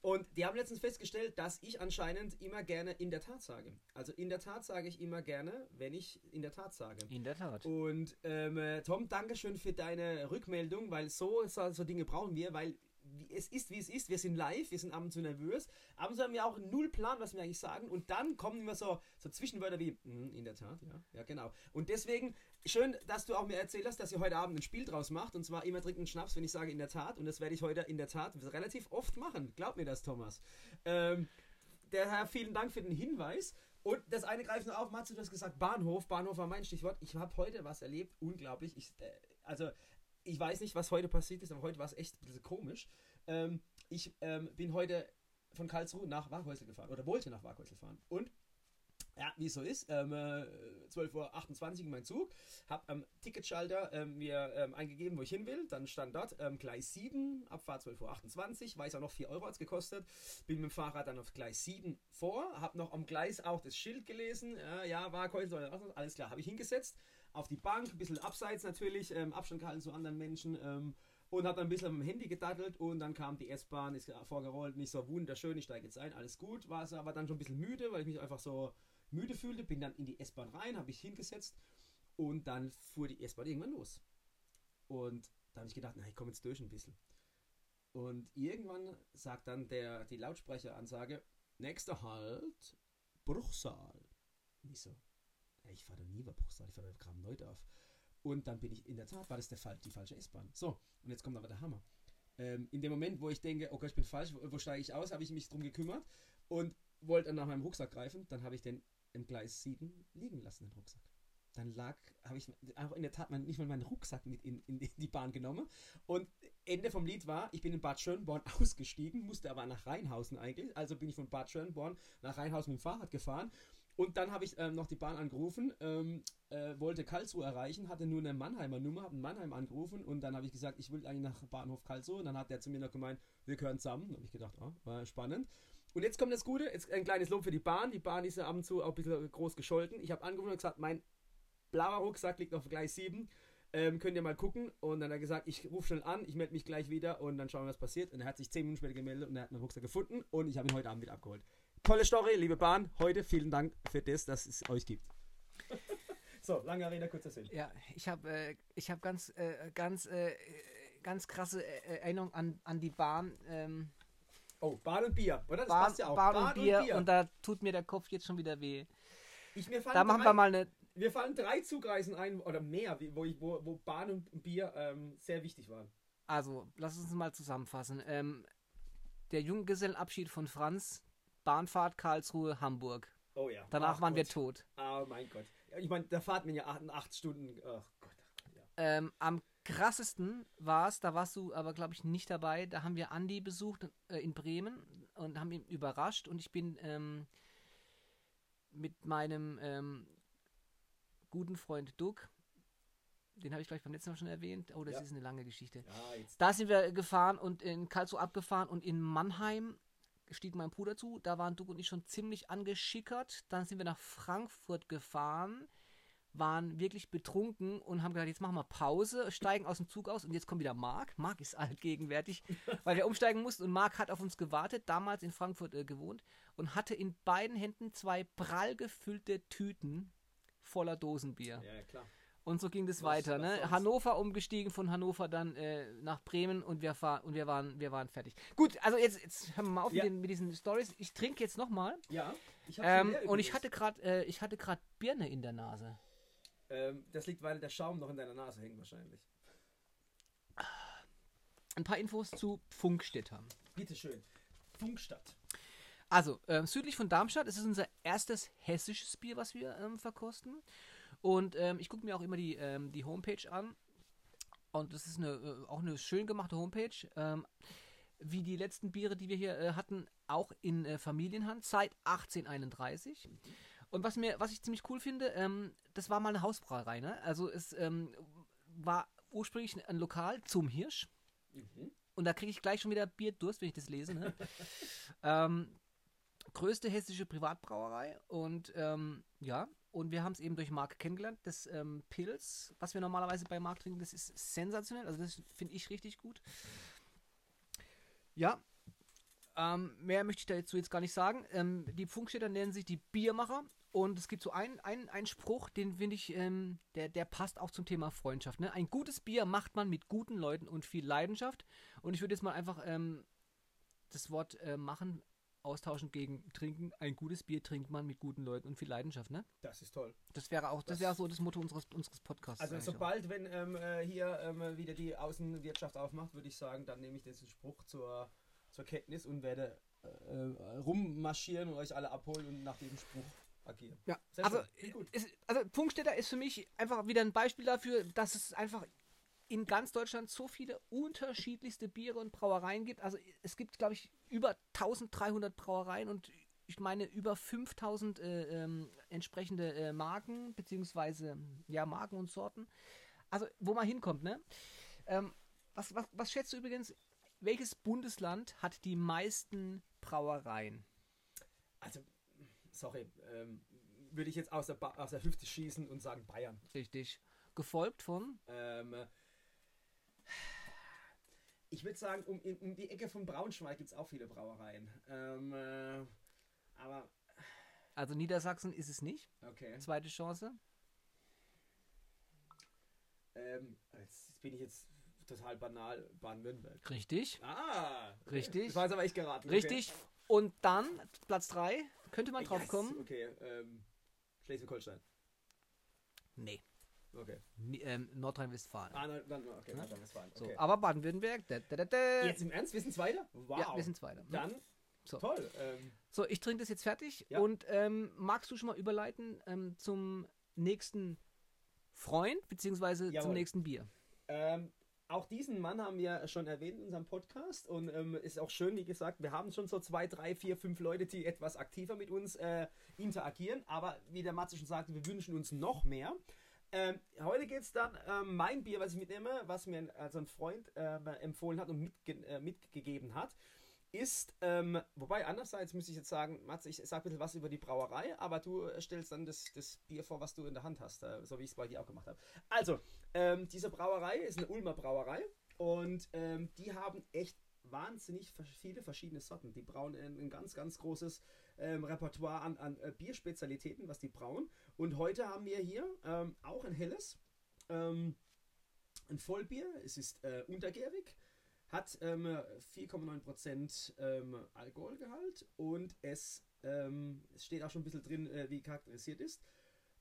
[SPEAKER 2] Und die haben letztens festgestellt, dass ich anscheinend immer gerne in der Tat sage. Also in der Tat sage ich immer gerne, wenn ich in der Tat sage.
[SPEAKER 1] In der Tat.
[SPEAKER 2] Und ähm, äh, Tom, danke schön für deine Rückmeldung, weil so, so, Dinge brauchen wir, weil es ist, wie es ist. Wir sind live, wir sind ab und zu nervös. Ab und zu haben wir auch null Plan, was wir eigentlich sagen. Und dann kommen immer so, so Zwischenwörter wie, "Mm, in der Tat, ja, ja, genau. Und deswegen, schön, dass du auch mir erzählt hast, dass ihr heute Abend ein Spiel draus macht. Und zwar immer trinken Schnaps, wenn ich sage in der Tat. Und das werde ich heute in der Tat relativ oft machen. Glaub mir das, Thomas. Ähm, Herr, vielen Dank für den Hinweis. Und das eine greift noch auf, Matze, du hast gesagt Bahnhof. Bahnhof war mein Stichwort. Ich habe heute was erlebt, unglaublich. Ich, äh, also, ich weiß nicht, was heute passiert ist, aber heute war es echt ein bisschen komisch. Ähm, ich ähm, bin heute von Karlsruhe nach Waghäusel gefahren oder wollte nach Waghäusel fahren. Und ja, wie es so ist, ähm, äh, 12.28 Uhr in mein Zug, hab am Ticketschalter ähm, mir ähm, eingegeben, wo ich hin will. Dann stand dort ähm, Gleis 7, Abfahrt 12.28 Uhr, weiß auch noch 4 Euro hat es gekostet. Bin mit dem Fahrrad dann auf Gleis 7 vor, hab noch am Gleis auch das Schild gelesen. Äh, ja, Waghäusel, alles klar, habe ich hingesetzt. Auf die Bank, ein bisschen abseits natürlich, ähm, Abstand gehalten zu anderen Menschen. Ähm, und habe dann ein bisschen am Handy gedattelt und dann kam die S-Bahn, ist vorgerollt, nicht so wunderschön, ich steige jetzt ein, alles gut, war es aber dann schon ein bisschen müde, weil ich mich einfach so müde fühlte, bin dann in die S-Bahn rein, habe ich hingesetzt und dann fuhr die S-Bahn irgendwann los. Und da habe ich gedacht, na, ich komme jetzt durch ein bisschen. Und irgendwann sagt dann der, die Lautsprecheransage, nächster Halt, Bruchsal. Und ich so, ich fahre da nie über Bruchsal, ich fahre da Kram Neudorf. Und dann bin ich, in der Tat war das der die falsche S-Bahn. So, und jetzt kommt aber der Hammer. Ähm, in dem Moment, wo ich denke, okay, ich bin falsch, wo, wo steige ich aus, habe ich mich drum gekümmert und wollte dann nach meinem Rucksack greifen. Dann habe ich den im Gleis 7 liegen lassen, den Rucksack. Dann lag, habe ich auch in der Tat mein, nicht mal meinen Rucksack mit in, in die Bahn genommen. Und Ende vom Lied war, ich bin in Bad Schönborn ausgestiegen, musste aber nach Rheinhausen eigentlich. Also bin ich von Bad Schönborn nach Rheinhausen mit dem Fahrrad gefahren. Und dann habe ich ähm, noch die Bahn angerufen, ähm, äh, wollte Karlsruhe erreichen, hatte nur eine Mannheimer Nummer, habe in Mannheim angerufen und dann habe ich gesagt, ich will eigentlich nach Bahnhof Karlsruhe. Und dann hat der zu mir noch gemeint, wir gehören zusammen. Da habe ich gedacht, ah, war spannend. Und jetzt kommt das Gute, jetzt ein kleines Lob für die Bahn. Die Bahn ist ja ab und zu auch ein bisschen groß gescholten. Ich habe angerufen und gesagt, mein blauer Rucksack liegt auf Gleis 7. Ähm, könnt ihr mal gucken. Und dann hat er gesagt, ich rufe schnell an, ich melde mich gleich wieder und dann schauen wir, was passiert. Und er hat sich 10 Minuten später gemeldet und er hat einen Rucksack gefunden und ich habe ihn heute Abend wieder abgeholt. Tolle Story, liebe Bahn. Heute vielen Dank für das, dass es euch gibt. so, lange Rede, kurzer Sinn.
[SPEAKER 1] Ja, ich habe äh, ich hab ganz, äh, ganz, äh, ganz krasse äh, Erinnerung an, an die Bahn. Ähm,
[SPEAKER 2] Oh, Bahn und Bier, oder? Das
[SPEAKER 1] Bahn,
[SPEAKER 2] passt ja auch.
[SPEAKER 1] Bahn, und, Bier, und da tut mir der Kopf jetzt schon wieder weh.
[SPEAKER 2] ich, mir fallen
[SPEAKER 1] Da machen
[SPEAKER 2] drei,
[SPEAKER 1] wir mal eine.
[SPEAKER 2] Mir fallen drei Zugreisen ein, oder mehr, wo, ich, wo, wo Bahn und Bier ähm, sehr wichtig waren.
[SPEAKER 1] Also, lass uns mal zusammenfassen. Ähm, der Junggesellenabschied von Franz, Bahnfahrt Karlsruhe, Hamburg.
[SPEAKER 2] Oh ja.
[SPEAKER 1] Danach
[SPEAKER 2] Ach
[SPEAKER 1] waren wir
[SPEAKER 2] Gott.
[SPEAKER 1] tot.
[SPEAKER 2] Oh mein Gott. Ich meine, da fahrt man ja acht, acht Stunden. Ach Gott. Ja.
[SPEAKER 1] Ähm, am krassesten war es, da warst du aber, glaube ich, nicht dabei. Da haben wir Andi besucht äh, in Bremen und haben ihn überrascht. Und ich bin ähm, mit meinem ähm, guten Freund Doug, den habe ich gleich beim letzten Mal schon erwähnt. Oh, das
[SPEAKER 2] Ja.
[SPEAKER 1] ist eine lange Geschichte.
[SPEAKER 2] ja.
[SPEAKER 1] Da sind wir gefahren und in Karlsruhe abgefahren und in Mannheim stieg mein Bruder zu. Da waren Doug und ich schon ziemlich angeschickert. Dann sind wir nach Frankfurt gefahren, waren wirklich betrunken und haben gesagt, jetzt machen wir Pause, steigen aus dem Zug aus und jetzt kommt wieder Marc. Marc ist allgegenwärtig, weil wir umsteigen mussten und Marc hat auf uns gewartet, damals in Frankfurt äh, gewohnt und hatte in beiden Händen zwei prall gefüllte Tüten voller Dosenbier.
[SPEAKER 2] Ja, klar.
[SPEAKER 1] Und so ging das
[SPEAKER 2] Was-
[SPEAKER 1] weiter.
[SPEAKER 2] was
[SPEAKER 1] Ne? Hannover umgestiegen, von Hannover dann äh, nach Bremen und wir, fahr, und wir, waren, wir waren fertig. Gut, also jetzt, jetzt hören wir mal auf
[SPEAKER 2] Ja.
[SPEAKER 1] mit, den, mit diesen Stories. Ich trinke jetzt nochmal.
[SPEAKER 2] Ja. Ich
[SPEAKER 1] Ähm, und ich hatte gerade äh, ich hatte gerade Birne in der Nase.
[SPEAKER 2] Ähm, das liegt, weil der Schaum noch in deiner Nase hängt, wahrscheinlich.
[SPEAKER 1] Ein paar Infos zu Funkstätter.
[SPEAKER 2] Bitteschön. Funkstadt.
[SPEAKER 1] Also, ähm, südlich von Darmstadt, es ist unser erstes hessisches Bier, was wir ähm, verkosten. Und ähm, ich gucke mir auch immer die, ähm, die Homepage an. Und das ist eine, äh, auch eine schön gemachte Homepage. Ähm, wie die letzten Biere, die wir hier äh, hatten, auch in äh, Familienhand seit 1831. Und was mir, was ich ziemlich cool finde, ähm, das war mal eine Hausbrauerei, ne? Also es ähm, war ursprünglich ein Lokal zum Hirsch.
[SPEAKER 2] Mhm.
[SPEAKER 1] Und da kriege ich gleich schon wieder Bierdurst, wenn ich das lese. Ne? ähm, größte hessische Privatbrauerei und ähm, ja, und wir haben es eben durch Marc kennengelernt. Das ähm, Pilz, was wir normalerweise bei Marc trinken, das ist sensationell. Also das finde ich richtig gut. Ja, ähm, mehr möchte ich dazu jetzt gar nicht sagen. Ähm, die Funkstädter nennen sich die Biermacher Und es gibt so einen, einen, einen Spruch, den finde ich, ähm, der, der passt auch zum Thema Freundschaft. Ne? Ein gutes Bier macht man mit guten Leuten und viel Leidenschaft. Und ich würde jetzt mal einfach ähm, das Wort äh, machen austauschen gegen trinken. Ein gutes Bier trinkt man mit guten Leuten und viel Leidenschaft, ne?
[SPEAKER 2] Das ist toll.
[SPEAKER 1] Das wäre auch, das,
[SPEAKER 2] Das-
[SPEAKER 1] wäre so das Motto unseres, unseres Podcasts.
[SPEAKER 2] Also
[SPEAKER 1] eigentlich auch.
[SPEAKER 2] sobald, wenn ähm, äh, hier ähm, wieder die Außenwirtschaft aufmacht, würde ich sagen, dann nehme ich diesen Spruch zur, zur Kenntnis und werde äh, rummarschieren und euch alle abholen und nach dem Spruch agieren.
[SPEAKER 1] Ja,
[SPEAKER 2] Sehr
[SPEAKER 1] also, ist, also Punktstädter ist für mich einfach wieder ein Beispiel dafür, dass es einfach in ganz Deutschland so viele unterschiedlichste Biere und Brauereien gibt. Also es gibt, glaube ich, über 1300 Brauereien und ich meine über 5000 äh, ähm, entsprechende äh, Marken, beziehungsweise ja, Marken und Sorten. Also wo man hinkommt, ne? Ähm, was, was, was schätzt du übrigens, welches Bundesland hat die meisten Brauereien?
[SPEAKER 2] Also, sorry, ähm, würde ich jetzt aus der, ba aus der Hüfte schießen und sagen Bayern.
[SPEAKER 1] Richtig. Gefolgt von
[SPEAKER 2] Ähm, ich würde sagen, um, um die Ecke von Braunschweig gibt es auch viele Brauereien. Ähm, äh, aber,
[SPEAKER 1] Also Niedersachsen ist es nicht.
[SPEAKER 2] okay.
[SPEAKER 1] Zweite Chance.
[SPEAKER 2] Ähm, jetzt bin ich jetzt total banal. Baden-Württemberg.
[SPEAKER 1] Richtig.
[SPEAKER 2] Ah!
[SPEAKER 1] Richtig.
[SPEAKER 2] Das war jetzt aber echt geraten.
[SPEAKER 1] Richtig. Und dann Platz 3. Könnte man
[SPEAKER 2] Okay.
[SPEAKER 1] drauf
[SPEAKER 2] Yes,
[SPEAKER 1] kommen?
[SPEAKER 2] Okay, ähm, Schleswig-Holstein.
[SPEAKER 1] Nee.
[SPEAKER 2] Okay.
[SPEAKER 1] Ähm, Nordrhein-Westfalen.
[SPEAKER 2] Ah, nein, okay,
[SPEAKER 1] Ja?
[SPEAKER 2] Nordrhein-Westfalen.
[SPEAKER 1] So,
[SPEAKER 2] Okay.
[SPEAKER 1] aber Baden-Württemberg.
[SPEAKER 2] Jetzt im Ernst, wir sind Zweiter? Wow.
[SPEAKER 1] Ja, wir sind Zweiter.
[SPEAKER 2] Dann,
[SPEAKER 1] So.
[SPEAKER 2] toll. Ähm,
[SPEAKER 1] So, ich trinke das jetzt fertig.
[SPEAKER 2] Ja.
[SPEAKER 1] Und ähm, magst du schon mal überleiten ähm, zum nächsten Freund, beziehungsweise zum
[SPEAKER 2] Jawohl.
[SPEAKER 1] nächsten Bier?
[SPEAKER 2] Ähm, auch diesen Mann haben wir schon erwähnt in unserem Podcast und ähm, ist auch schön, wie gesagt, wir haben schon so zwei, drei, vier, fünf Leute, die etwas aktiver mit uns äh, interagieren, aber wie der Matze schon sagte, wir wünschen uns noch mehr. Ähm, heute geht es dann ähm, mein Bier, was ich mitnehme, was mir also ein Freund ähm, empfohlen hat und mitge äh, mitgegeben hat, ist, ähm, wobei andererseits muss ich jetzt sagen, Matze, ich sag ein bisschen was über die Brauerei, aber du äh, stellst dann das, das Bier vor, was du in der Hand hast, äh, so wie ich es bei dir auch gemacht habe. Also, ähm, diese Brauerei ist eine Ulmer Brauerei und ähm, die haben echt wahnsinnig viele verschiedene Sorten. Die brauen ein, ganz, ganz großes ähm, Repertoire an, an äh, Bierspezialitäten, was die brauen. Und heute haben wir hier ähm, auch ein helles, ähm, ein Vollbier. Es ist äh, untergärig, hat ähm, 4,9% ähm, Alkoholgehalt und es, ähm, es steht auch schon ein bisschen drin, äh, wie charakterisiert ist.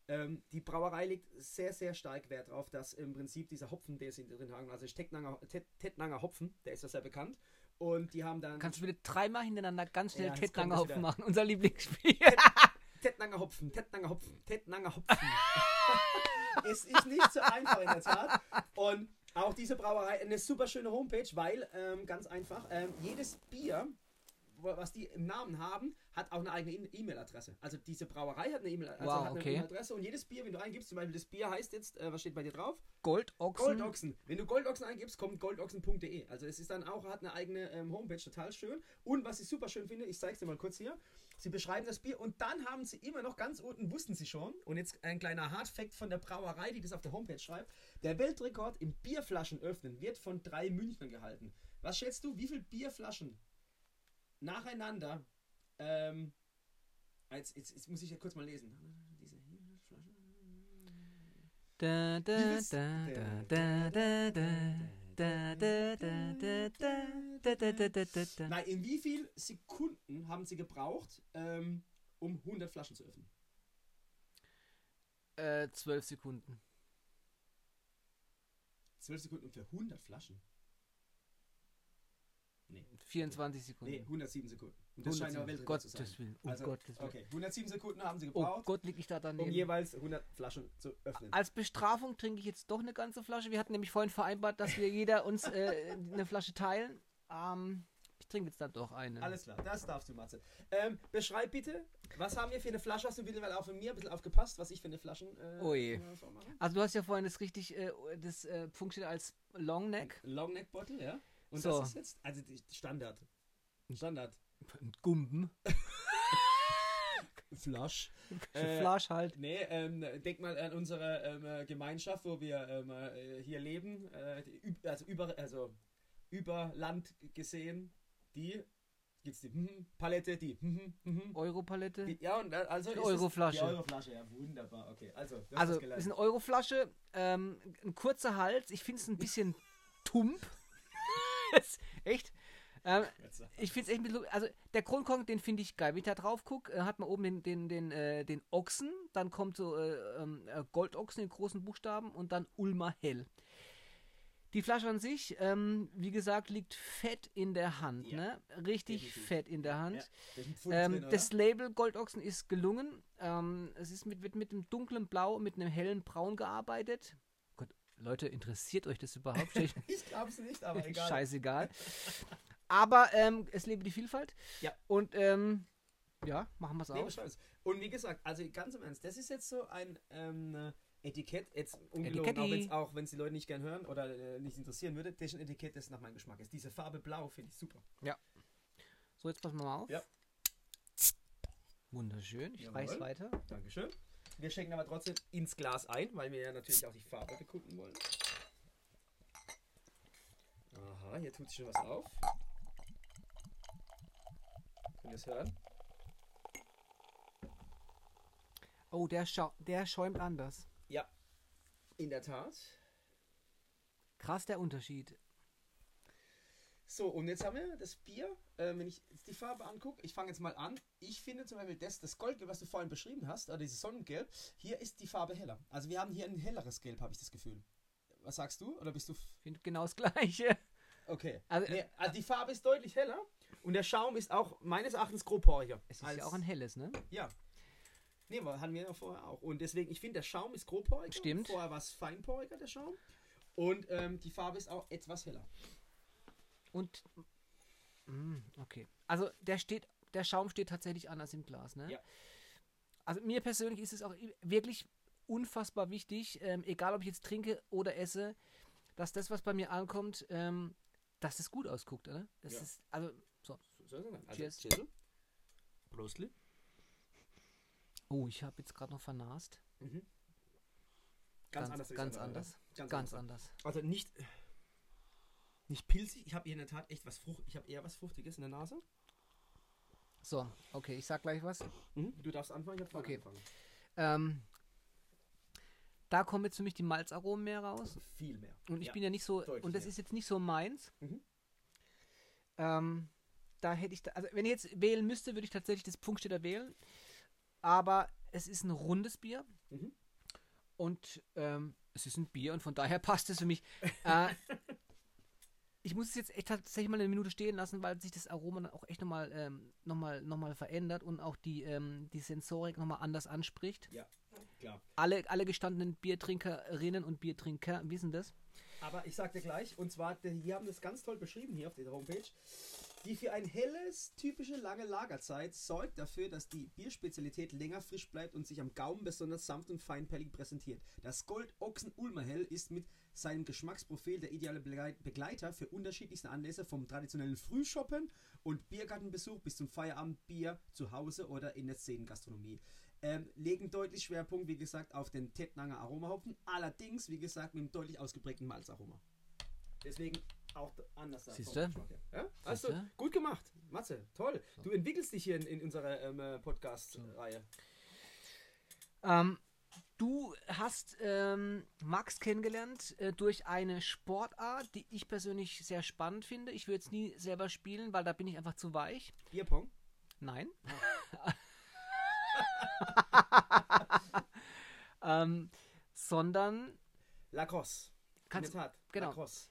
[SPEAKER 2] Ähm, die Brauerei legt sehr, sehr stark Wert darauf, dass im Prinzip dieser Hopfen, der sie drin haben, also Tettnanger, Tet- Tettnanger Hopfen, der ist ja sehr bekannt. Und die haben dann
[SPEAKER 1] Kannst du bitte dreimal hintereinander ganz schnell
[SPEAKER 2] Ja, es
[SPEAKER 1] Hopfen machen? Unser Lieblingsspiel.
[SPEAKER 2] Tettnanger Hopfen, Tettnanger Hopfen, Tettnanger Hopfen. es ist nicht so einfach in der Tat. Und auch diese Brauerei, eine super schöne Homepage, weil ähm, ganz einfach, ähm, jedes Bier, was die im Namen haben, hat auch eine eigene E- E-Mail-Adresse. Also diese Brauerei hat eine E-Mail also
[SPEAKER 1] Wow, okay.
[SPEAKER 2] E-Mail-Adresse und jedes Bier, wenn du eingibst, zum Beispiel das Bier heißt jetzt, äh, was steht bei dir drauf?
[SPEAKER 1] Goldochsen.
[SPEAKER 2] Goldochsen. Wenn du Goldochsen eingibst, kommt goldochsen.de. Also es ist dann auch, hat eine eigene ähm, Homepage, total schön. Und was ich super schön finde, ich zeige es dir mal kurz hier. Sie beschreiben das Bier und dann haben sie immer noch ganz unten, wussten sie schon, und jetzt ein kleiner Hardfact von der Brauerei, die das auf der Homepage schreibt, der Weltrekord im Bierflaschen öffnen wird von drei Münchnern gehalten. Was schätzt du, wie viele Bierflaschen nacheinander, ähm, als, jetzt, jetzt muss ich ja kurz mal lesen. Diese Flasche. Nein, in wie vielen Sekunden haben sie gebraucht, um 100 Flaschen zu öffnen?
[SPEAKER 1] Äh, 12 Sekunden.
[SPEAKER 2] 12 Sekunden für 100 Flaschen? Nee.
[SPEAKER 1] 24 Sekunden.
[SPEAKER 2] Nee, 107 Sekunden. Und das scheint aber
[SPEAKER 1] 107.
[SPEAKER 2] Weltrekord zu sein.
[SPEAKER 1] Gottes Willen. Um
[SPEAKER 2] Also,
[SPEAKER 1] Gottes Willen.
[SPEAKER 2] okay, 107 Sekunden haben sie
[SPEAKER 1] Oh
[SPEAKER 2] gebraucht,
[SPEAKER 1] Gott, lieg ich da
[SPEAKER 2] um
[SPEAKER 1] daneben.
[SPEAKER 2] jeweils 100 Flaschen zu öffnen.
[SPEAKER 1] Als Bestrafung trinke ich jetzt doch eine ganze Flasche. Wir hatten nämlich vorhin vereinbart, dass wir jeder uns äh, eine Flasche teilen. Ähm, ich trinke jetzt dann doch eine.
[SPEAKER 2] Alles klar, das darfst du, Matze. Ähm, beschreib bitte, was haben wir für eine Flasche? Hast du mittlerweile auch von mir ein bisschen aufgepasst, was ich für eine Flaschen äh,
[SPEAKER 1] Oh je.
[SPEAKER 2] äh?
[SPEAKER 1] Also du hast ja vorhin das richtig, äh, das äh, funktioniert als Longneck.
[SPEAKER 2] Longneck Bottle, ja. Und
[SPEAKER 1] So.
[SPEAKER 2] das ist jetzt, also die Standard. Standard.
[SPEAKER 1] Gumben.
[SPEAKER 2] Flasch.
[SPEAKER 1] Flasch halt.
[SPEAKER 2] Nee, ähm, denk mal an unsere ähm, äh, Gemeinschaft, wo wir ähm, äh, hier leben, äh, die, also über, also über Land gesehen, die gibt's die mhm, Palette, die mhm.
[SPEAKER 1] Europalette.
[SPEAKER 2] Die- Ja, und äh, also
[SPEAKER 1] Die Euroflasche.
[SPEAKER 2] Die Euroflasche, ja, wunderbar. Okay, also,
[SPEAKER 1] Also, ist eine Euroflasche, ähm, ein kurzer Hals. Ich finde es ein bisschen tump. Echt. Ähm, ich finde es echt. Also, der Kronkorken, den finde ich geil. Wenn ich da drauf gucke, äh, hat man oben den, den, den, äh, den Ochsen. Dann kommt so äh, ähm, äh, Goldochsen in großen Buchstaben und dann Ulmer Hell. Die Flasche an sich, ähm, wie gesagt, liegt fett in der Hand.
[SPEAKER 2] Ja,
[SPEAKER 1] ne? Richtig
[SPEAKER 2] definitiv.
[SPEAKER 1] fett in der
[SPEAKER 2] Ja,
[SPEAKER 1] Hand.
[SPEAKER 2] da ist ein Pfund
[SPEAKER 1] Ähm,
[SPEAKER 2] drin,
[SPEAKER 1] das Label Goldochsen ist gelungen. Ähm, es ist mit, mit, mit einem dunklen Blau, mit einem hellen Braun gearbeitet. Leute, interessiert euch das überhaupt?
[SPEAKER 2] Ich glaub's nicht, aber egal.
[SPEAKER 1] Scheißegal. Aber ähm, es lebe die Vielfalt.
[SPEAKER 2] Ja.
[SPEAKER 1] Und ähm, ja, machen wir es auch.
[SPEAKER 2] Und wie gesagt, also ganz im Ernst, das ist jetzt so ein ähm, Etikett, jetzt ungelogen, auch, wenn's, auch wenn es die Leute nicht gern hören oder äh, nicht interessieren würde, das ist ein Etikett, das nach meinem Geschmack ist. Diese Farbe Blau finde ich super.
[SPEAKER 1] So, jetzt passen wir mal auf.
[SPEAKER 2] Ja.
[SPEAKER 1] Wunderschön. Ich
[SPEAKER 2] Jawohl.
[SPEAKER 1] reiß weiter.
[SPEAKER 2] Dankeschön. Wir schenken aber trotzdem ins Glas ein, weil wir ja natürlich auch die Farbe bekunden wollen. Aha, hier tut sich schon was auf. Könnt ihr es hören?
[SPEAKER 1] Oh, der, schau der schäumt anders.
[SPEAKER 2] Ja, in der Tat.
[SPEAKER 1] Krass der Unterschied.
[SPEAKER 2] So, und jetzt haben wir das Bier. Äh, wenn ich jetzt die Farbe angucke, ich fange jetzt mal an. Ich finde zum Beispiel das, das Goldgelb, was du vorhin beschrieben hast, oder dieses Sonnengelb, hier ist die Farbe heller. Also wir haben hier ein helleres Gelb, habe ich das Gefühl. Was sagst du? Oder bist du. f-
[SPEAKER 1] Finde genau das Gleiche.
[SPEAKER 2] Okay.
[SPEAKER 1] Also,
[SPEAKER 2] Nee, also die Farbe ist deutlich heller und der Schaum ist auch meines Erachtens grobporiger.
[SPEAKER 1] Es ist ja auch ein helles, ne?
[SPEAKER 2] Ja. Nee, hatten wir ja vorher auch. Und deswegen, ich finde, der Schaum ist grobporiger.
[SPEAKER 1] Stimmt.
[SPEAKER 2] Vorher war es feinporiger, der Schaum. Und ähm, die Farbe ist auch etwas heller.
[SPEAKER 1] Und. Mm, okay. Also der steht, der Schaum steht tatsächlich anders im Glas, ne?
[SPEAKER 2] Ja.
[SPEAKER 1] Also mir persönlich ist es auch wirklich unfassbar wichtig, ähm, egal ob ich jetzt trinke oder esse, dass das, was bei mir ankommt, ähm, dass es gut ausguckt, oder? Das
[SPEAKER 2] Ja.
[SPEAKER 1] ist, also, so.
[SPEAKER 2] So sein. Also,
[SPEAKER 1] Cheers.
[SPEAKER 2] Cheers. Prostli.
[SPEAKER 1] Oh, ich habe jetzt gerade noch vernast.
[SPEAKER 2] Mhm.
[SPEAKER 1] Ganz,
[SPEAKER 2] anders.
[SPEAKER 1] ganz
[SPEAKER 2] das andere,
[SPEAKER 1] anders. Ganz,
[SPEAKER 2] Ganz,
[SPEAKER 1] anders.
[SPEAKER 2] Also nicht, nicht pilzig. Ich habe hier in der Tat echt was Frucht. Ich habe eher was Fruchtiges in der Nase.
[SPEAKER 1] So, okay, ich sag gleich was.
[SPEAKER 2] Du darfst anfangen. Ich habe
[SPEAKER 1] Okay.
[SPEAKER 2] angefangen.
[SPEAKER 1] Ähm, da kommen jetzt für mich die Malzaromen mehr raus.
[SPEAKER 2] Viel mehr.
[SPEAKER 1] Und ich
[SPEAKER 2] Ja.
[SPEAKER 1] bin ja nicht so, und das
[SPEAKER 2] mehr.
[SPEAKER 1] ist jetzt nicht so meins.
[SPEAKER 2] Mhm.
[SPEAKER 1] Ähm, da hätte ich, da, also wenn ich jetzt wählen müsste, würde ich tatsächlich das Pfungstädter wählen. Aber es ist ein rundes Bier.
[SPEAKER 2] Mhm.
[SPEAKER 1] Und ähm, es ist ein Bier und von daher passt es für mich. äh, ich muss es jetzt echt tatsächlich mal eine Minute stehen lassen, weil sich das Aroma dann auch echt nochmal ähm, noch mal, noch mal verändert und auch die, ähm, die Sensorik nochmal anders anspricht.
[SPEAKER 2] Ja, klar.
[SPEAKER 1] Alle, alle gestandenen Biertrinkerinnen und Biertrinker wissen das.
[SPEAKER 2] Aber ich sag dir gleich, und zwar, die haben das ganz toll beschrieben hier auf dieser Homepage. Die für ein helles, typische lange Lagerzeit sorgt dafür, dass die Bierspezialität länger frisch bleibt und sich am Gaumen besonders sanft und feinperlig präsentiert. Das Gold Ochsen Ulmer Hell ist mit seinem Geschmacksprofil der ideale Begleit- Begleiter für unterschiedlichste Anlässe vom traditionellen Frühshoppen und Biergartenbesuch bis zum Feierabendbier zu Hause oder in der Szenengastronomie. Ähm, legen deutlich Schwerpunkt, wie gesagt, auf den Tettnanger Aromahopfen, allerdings, wie gesagt, mit einem deutlich ausgeprägten Malzaroma. Deswegen auch anders. Geschmack her. Ja? Hast du
[SPEAKER 1] Siehste?
[SPEAKER 2] gut gemacht, Matze, toll. Du entwickelst dich hier in, in unserer ähm, äh, Podcast-Reihe.
[SPEAKER 1] Ähm, du hast ähm, Max kennengelernt äh, durch eine Sportart, die ich persönlich sehr spannend finde. Ich würde es nie selber spielen, weil da bin ich einfach zu weich.
[SPEAKER 2] Bierpong.
[SPEAKER 1] Nein. ähm, sondern
[SPEAKER 2] Lacrosse.
[SPEAKER 1] Kannst-
[SPEAKER 2] Tat.
[SPEAKER 1] genau.
[SPEAKER 2] Lacrosse.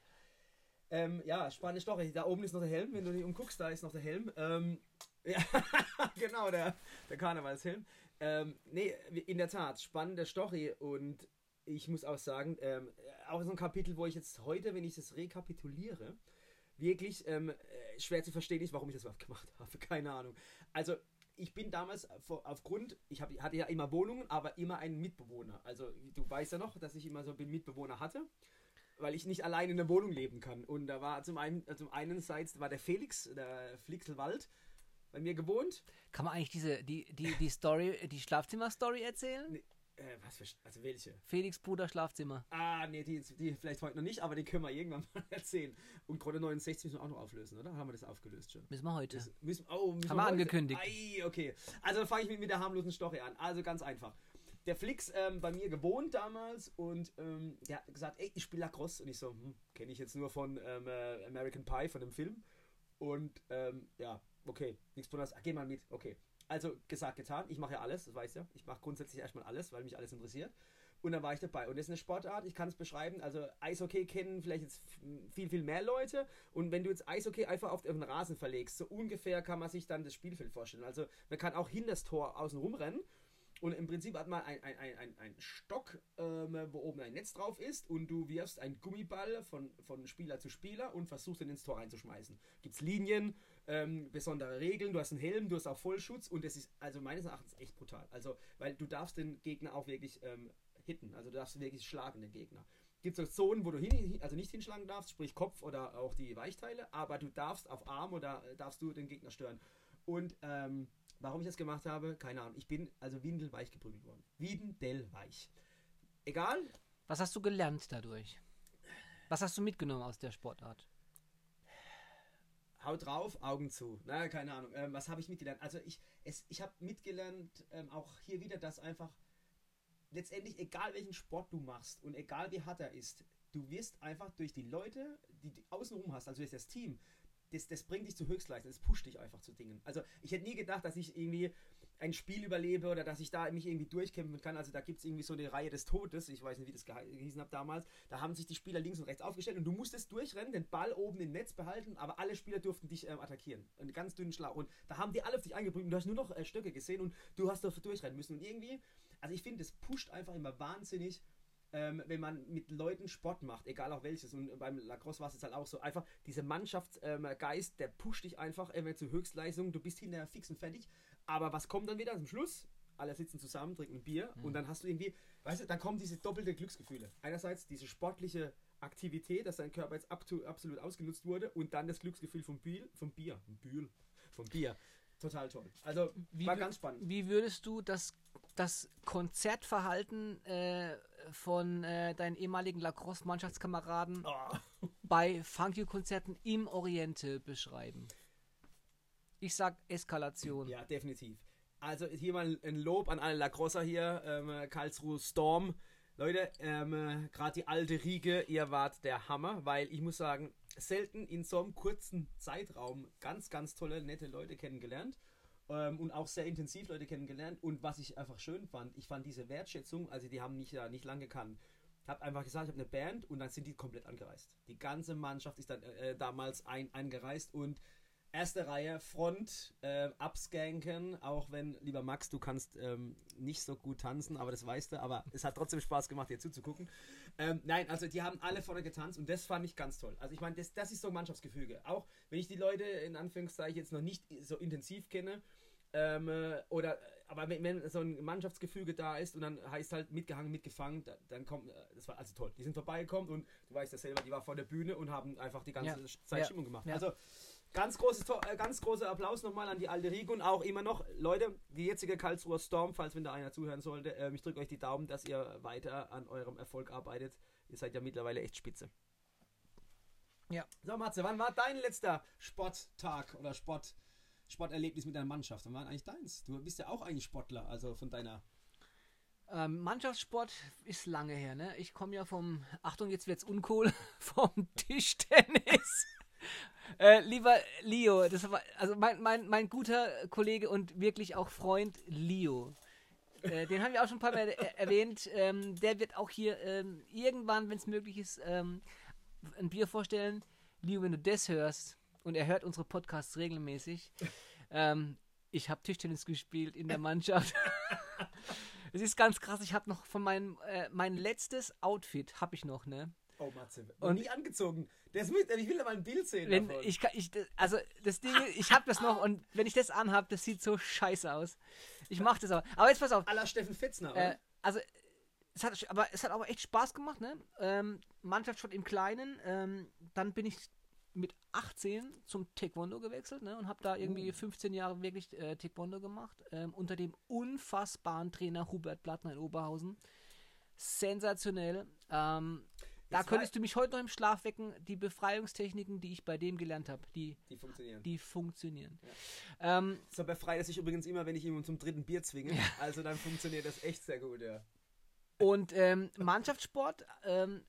[SPEAKER 2] Ähm, ja, spannende Story. Da oben ist noch der Helm. Wenn du dich umguckst, da ist noch der Helm. Ähm, ja, genau, der, der Karnevalshelm. Ähm, nee, in der Tat, spannende Story. Und ich muss auch sagen, ähm, auch so ein Kapitel, wo ich jetzt heute, wenn ich das rekapituliere, wirklich ähm, äh, schwer zu verstehen ist, warum ich das überhaupt gemacht habe. Keine Ahnung. Also, ich bin damals aufgrund, ich hab, hatte ja immer Wohnungen, aber immer einen Mitbewohner. Also, du weißt ja noch, dass ich immer so einen Mitbewohner hatte weil ich nicht alleine in der Wohnung leben kann. Und da war zum einen, zum einen Seite war der Felix, der Flixelwald, bei mir gewohnt.
[SPEAKER 1] kann man eigentlich diese die, die, die Story, die Schlafzimmer-Story erzählen?
[SPEAKER 2] Nee. Äh, was für, also welche?
[SPEAKER 1] Felix Bruder Schlafzimmer.
[SPEAKER 2] Ah, nee, die, die vielleicht heute noch nicht, aber die können wir irgendwann mal erzählen. Und Krone 69 müssen wir auch noch auflösen, oder? Haben wir das aufgelöst schon?
[SPEAKER 1] Müssen wir heute.
[SPEAKER 2] Das müssen, oh, müssen
[SPEAKER 1] Haben wir angekündigt.
[SPEAKER 2] Ei, okay. Also dann fange ich mit, mit der harmlosen Story an. Also ganz einfach. Der Flix ähm, bei mir gewohnt damals und ähm, der hat gesagt, ey, ich spiele Lacrosse. Und ich so, hm, kenne ich jetzt nur von ähm, äh, American Pie, von dem Film. Und ähm, ja, okay, nichts Besonderes. Geh mal mit, okay. Also gesagt, getan. Ich mache ja alles, das weißt du. Ich mache grundsätzlich erstmal alles, weil mich alles interessiert. Und dann war ich dabei. Und das ist eine Sportart, ich kann es beschreiben. Also Eishockey kennen vielleicht jetzt viel, viel mehr Leute. Und wenn du jetzt Eishockey einfach auf den Rasen verlegst, so ungefähr kann man sich dann das Spielfeld vorstellen. Also man kann auch hinter das Tor außen rumrennen. Und im Prinzip hat man ein, ein, ein, Stock, ähm, wo oben ein Netz drauf ist und du wirfst einen Gummiball von, von Spieler zu Spieler und versuchst ihn ins Tor reinzuschmeißen. Gibt es Linien, ähm, besondere Regeln, du hast einen Helm, du hast auch Vollschutz und das ist also meines Erachtens echt brutal. Also, weil du darfst den Gegner auch wirklich ähm, hitten, also du darfst wirklich schlagen, den Gegner. Gibt es Zonen, wo du hin, also nicht hinschlagen darfst, sprich Kopf oder auch die Weichteile, aber du darfst auf Arm oder äh, darfst du den Gegner stören. Und ähm, warum ich das gemacht habe, keine Ahnung. Ich bin also windelweich geprügelt worden. Windelweich. Egal,
[SPEAKER 1] Was hast du gelernt dadurch? Was hast du mitgenommen aus der Sportart?
[SPEAKER 2] Haut drauf, Augen zu. Na, keine Ahnung. Ähm, was habe ich mitgelernt? Also ich, es, ich habe mitgelernt, ähm, auch hier wieder, dass einfach letztendlich, egal welchen Sport du machst und egal wie hart er ist, du wirst einfach durch die Leute, die du außenrum hast, also durch das Team, das, das bringt dich zu Höchstleistung, das pusht dich einfach zu Dingen. Also ich hätte nie gedacht, dass ich irgendwie ein Spiel überlebe oder dass ich da mich irgendwie durchkämpfen kann. Also da gibt es irgendwie so eine Reihe des Todes, ich weiß nicht, wie das gehießen hat damals. Da haben sich die Spieler links und rechts aufgestellt und du musstest durchrennen, den Ball oben im Netz behalten, aber alle Spieler durften dich ähm, attackieren. Einen ganz dünnen Schlag. Und da haben die alle auf dich eingebrüht und du hast nur noch äh, Stöcke gesehen und du hast dafür durchrennen müssen. Und irgendwie, also ich finde, das pusht einfach immer wahnsinnig ähm, wenn man mit Leuten Sport macht, egal auch welches. Und beim Lacrosse war es halt auch so. Einfach dieser Mannschaftsgeist, der pusht dich einfach immer zu Höchstleistung. Du bist hinterher fix und fertig. Aber was kommt dann wieder zum Schluss? Alle sitzen zusammen, trinken ein Bier und dann hast du irgendwie, weißt du, dann kommen diese doppelte Glücksgefühle. Einerseits diese sportliche Aktivität, dass dein Körper jetzt absolut ausgenutzt wurde und dann das Glücksgefühl vom Bier, vom Bier, Bier, vom Bier. Total toll. Also
[SPEAKER 1] Wie
[SPEAKER 2] war ganz spannend.
[SPEAKER 1] Wie würdest du das, das Konzertverhalten äh, von äh, deinen ehemaligen Lacrosse-Mannschaftskameraden
[SPEAKER 2] Oh.
[SPEAKER 1] bei Funk-You-Konzerten im Oriente beschreiben? Ich sag Eskalation.
[SPEAKER 2] Ja, definitiv. Also hier mal ein Lob an alle Lacrosser hier, ähm, Karlsruhe Storm. Leute, ähm, gerade die alte Riege, ihr wart der Hammer, weil ich muss sagen, selten in so einem kurzen Zeitraum ganz, ganz tolle, nette Leute kennengelernt. Ähm, und auch sehr intensiv Leute kennengelernt. Und was ich einfach schön fand, ich fand diese Wertschätzung, also die haben mich ja nicht lange gekannt. Hab einfach gesagt, ich habe eine Band und dann sind die komplett angereist. Die ganze Mannschaft ist dann äh, damals ein, eingereist und erste Reihe, Front, äh, abskanken, auch wenn, lieber Max, du kannst ähm, nicht so gut tanzen, aber das weißt du, aber es hat trotzdem Spaß gemacht, dir zuzugucken. Ähm, nein, also die haben alle vorne getanzt und das fand ich ganz toll. Also ich meine, das, das ist so ein Mannschaftsgefüge. Auch wenn ich die Leute in Anführungszeichen jetzt noch nicht so intensiv kenne, ähm, äh, oder, aber wenn, wenn so ein Mannschaftsgefüge da ist und dann heißt halt mitgehangen, mitgefangen, da, dann kommt, äh, das war also toll. Die sind vorbeigekommen und du weißt ja selber, die war vor der Bühne und haben einfach die ganze
[SPEAKER 1] Ja.
[SPEAKER 2] Zeit
[SPEAKER 1] Ja.
[SPEAKER 2] Stimmung gemacht.
[SPEAKER 1] Ja.
[SPEAKER 2] Also ganz großes, äh, ganz großer Applaus nochmal an die alte Riege und auch immer noch, Leute, die jetzige Karlsruher Storm, falls wenn da einer zuhören sollte, ähm, ich drücke euch die Daumen, dass ihr weiter an eurem Erfolg arbeitet. Ihr seid ja mittlerweile echt spitze.
[SPEAKER 1] Ja.
[SPEAKER 2] So, Matze, wann war dein letzter Sporttag oder Sport, Sporterlebnis mit deiner Mannschaft? Wann war eigentlich deins? Du bist ja auch eigentlich Sportler, also von deiner.
[SPEAKER 1] Ähm, Mannschaftssport ist lange her, ne? Ich komme ja vom, Achtung, jetzt wird's uncool, vom Tischtennis. Äh, lieber Leo, das war, also mein, mein, mein guter Kollege und wirklich auch Freund Leo. Äh, den haben wir auch schon ein paar Mal er erwähnt. Ähm, der wird auch hier ähm, irgendwann, wenn es möglich ist, ähm, ein Bier vorstellen. Leo, wenn du das hörst, und er hört unsere Podcasts regelmäßig, ähm, ich habe Tischtennis gespielt in der Mannschaft. Es ist ganz krass. Ich habe noch von meinem äh, mein letztes Outfit habe ich noch, ne?
[SPEAKER 2] Oh, Matze,
[SPEAKER 1] Und-
[SPEAKER 2] nie angezogen. Das mit, ich will da mal ein Bild sehen.
[SPEAKER 1] Wenn
[SPEAKER 2] davon.
[SPEAKER 1] ich ich also das Ding, ich habe das noch und wenn ich das anhab, das sieht so scheiße aus. Ich mache das aber. Aber jetzt pass auf.
[SPEAKER 2] la Steffen Fetzner, oder?
[SPEAKER 1] Äh, also es hat aber es hat aber echt Spaß gemacht, ne? Ähm, Mannschaft schon im Kleinen. Ähm, dann bin ich mit 18 zum Taekwondo gewechselt ne, und habe da irgendwie
[SPEAKER 2] Oh.
[SPEAKER 1] 15 Jahre wirklich äh, Taekwondo gemacht. Ähm, unter dem unfassbaren Trainer Hubert Blattner in Oberhausen. Sensationell. Ähm, da
[SPEAKER 2] Jetzt
[SPEAKER 1] könntest du mich heute noch im Schlaf wecken. Die Befreiungstechniken, die ich bei dem gelernt habe, die,
[SPEAKER 2] Die funktionieren.
[SPEAKER 1] die funktionieren. Ähm,
[SPEAKER 2] So befreit er sich übrigens immer, wenn ich ihn zum dritten Bier zwinge. Also dann funktioniert das echt sehr gut, ja.
[SPEAKER 1] Und ähm, Mannschaftssport, ähm,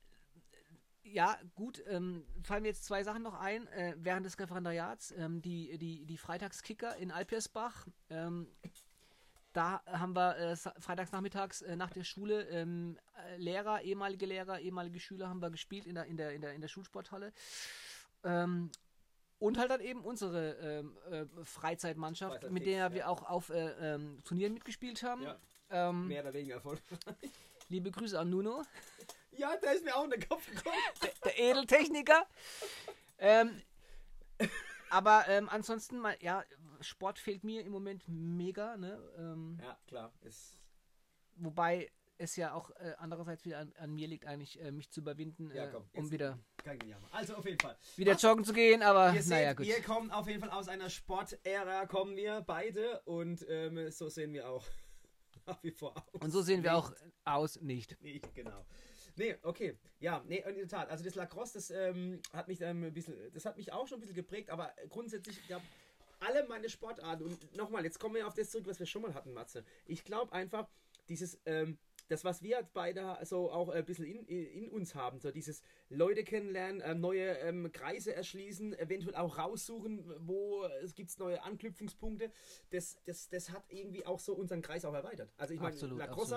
[SPEAKER 1] ja, gut, ähm, fallen mir jetzt zwei Sachen noch ein. Äh, während des Referendariats, ähm, die, die, die Freitagskicker in Alpersbach, ähm, da haben wir äh, freitags nachmittags äh, nach der Schule ähm, äh, Lehrer, ehemalige Lehrer, ehemalige Schüler haben wir gespielt in der, in der, in der, in der Schulsporthalle. Ähm, und halt dann eben unsere ähm, äh, Freizeitmannschaft, mit der wir
[SPEAKER 2] ja.
[SPEAKER 1] auch auf äh, ähm, Turnieren mitgespielt haben.
[SPEAKER 2] Ja.
[SPEAKER 1] Ähm,
[SPEAKER 2] Mehr oder weniger Erfolg.
[SPEAKER 1] liebe Grüße an Nuno.
[SPEAKER 2] Ja, der ist mir auch in den Kopf gekommen.
[SPEAKER 1] der Edeltechniker. ähm, aber ansonsten mal, ja, Sport fehlt mir im Moment mega, ne? Ähm,
[SPEAKER 2] Ja, klar. Ist,
[SPEAKER 1] Wobei es ja auch äh, andererseits wieder an, an mir liegt, eigentlich äh, mich zu überwinden,
[SPEAKER 2] Ja,
[SPEAKER 1] äh,
[SPEAKER 2] komm,
[SPEAKER 1] um wieder.
[SPEAKER 2] Also auf jeden Fall.
[SPEAKER 1] wieder
[SPEAKER 2] Was-
[SPEAKER 1] joggen zu gehen, aber
[SPEAKER 2] Ihr seht,
[SPEAKER 1] naja, gut.
[SPEAKER 2] wir kommen auf jeden Fall aus einer Sportära, kommen wir beide und ähm, so sehen wir auch nach wie vor aus.
[SPEAKER 1] Und so sehen wir
[SPEAKER 2] Nicht.
[SPEAKER 1] auch aus, nicht.
[SPEAKER 2] Nicht, genau. Nee, okay. Ja, nee, in der Tat. Also das Lacrosse, das ähm, hat mich ähm, ein bisschen, das hat mich auch schon ein bisschen geprägt, aber grundsätzlich, ich glaube, alle meine Sportarten, und nochmal, jetzt kommen wir auf das zurück, was wir schon mal hatten, Matze. Ich glaube einfach, dieses, ähm, das, was wir beide so auch ein bisschen in, in uns haben, so dieses Leute kennenlernen, ähm, neue ähm, Kreise erschließen, eventuell auch raussuchen, wo es gibt neue Anknüpfungspunkte, das, das, das hat irgendwie auch so unseren Kreis auch erweitert. Also ich meine, Lacrosse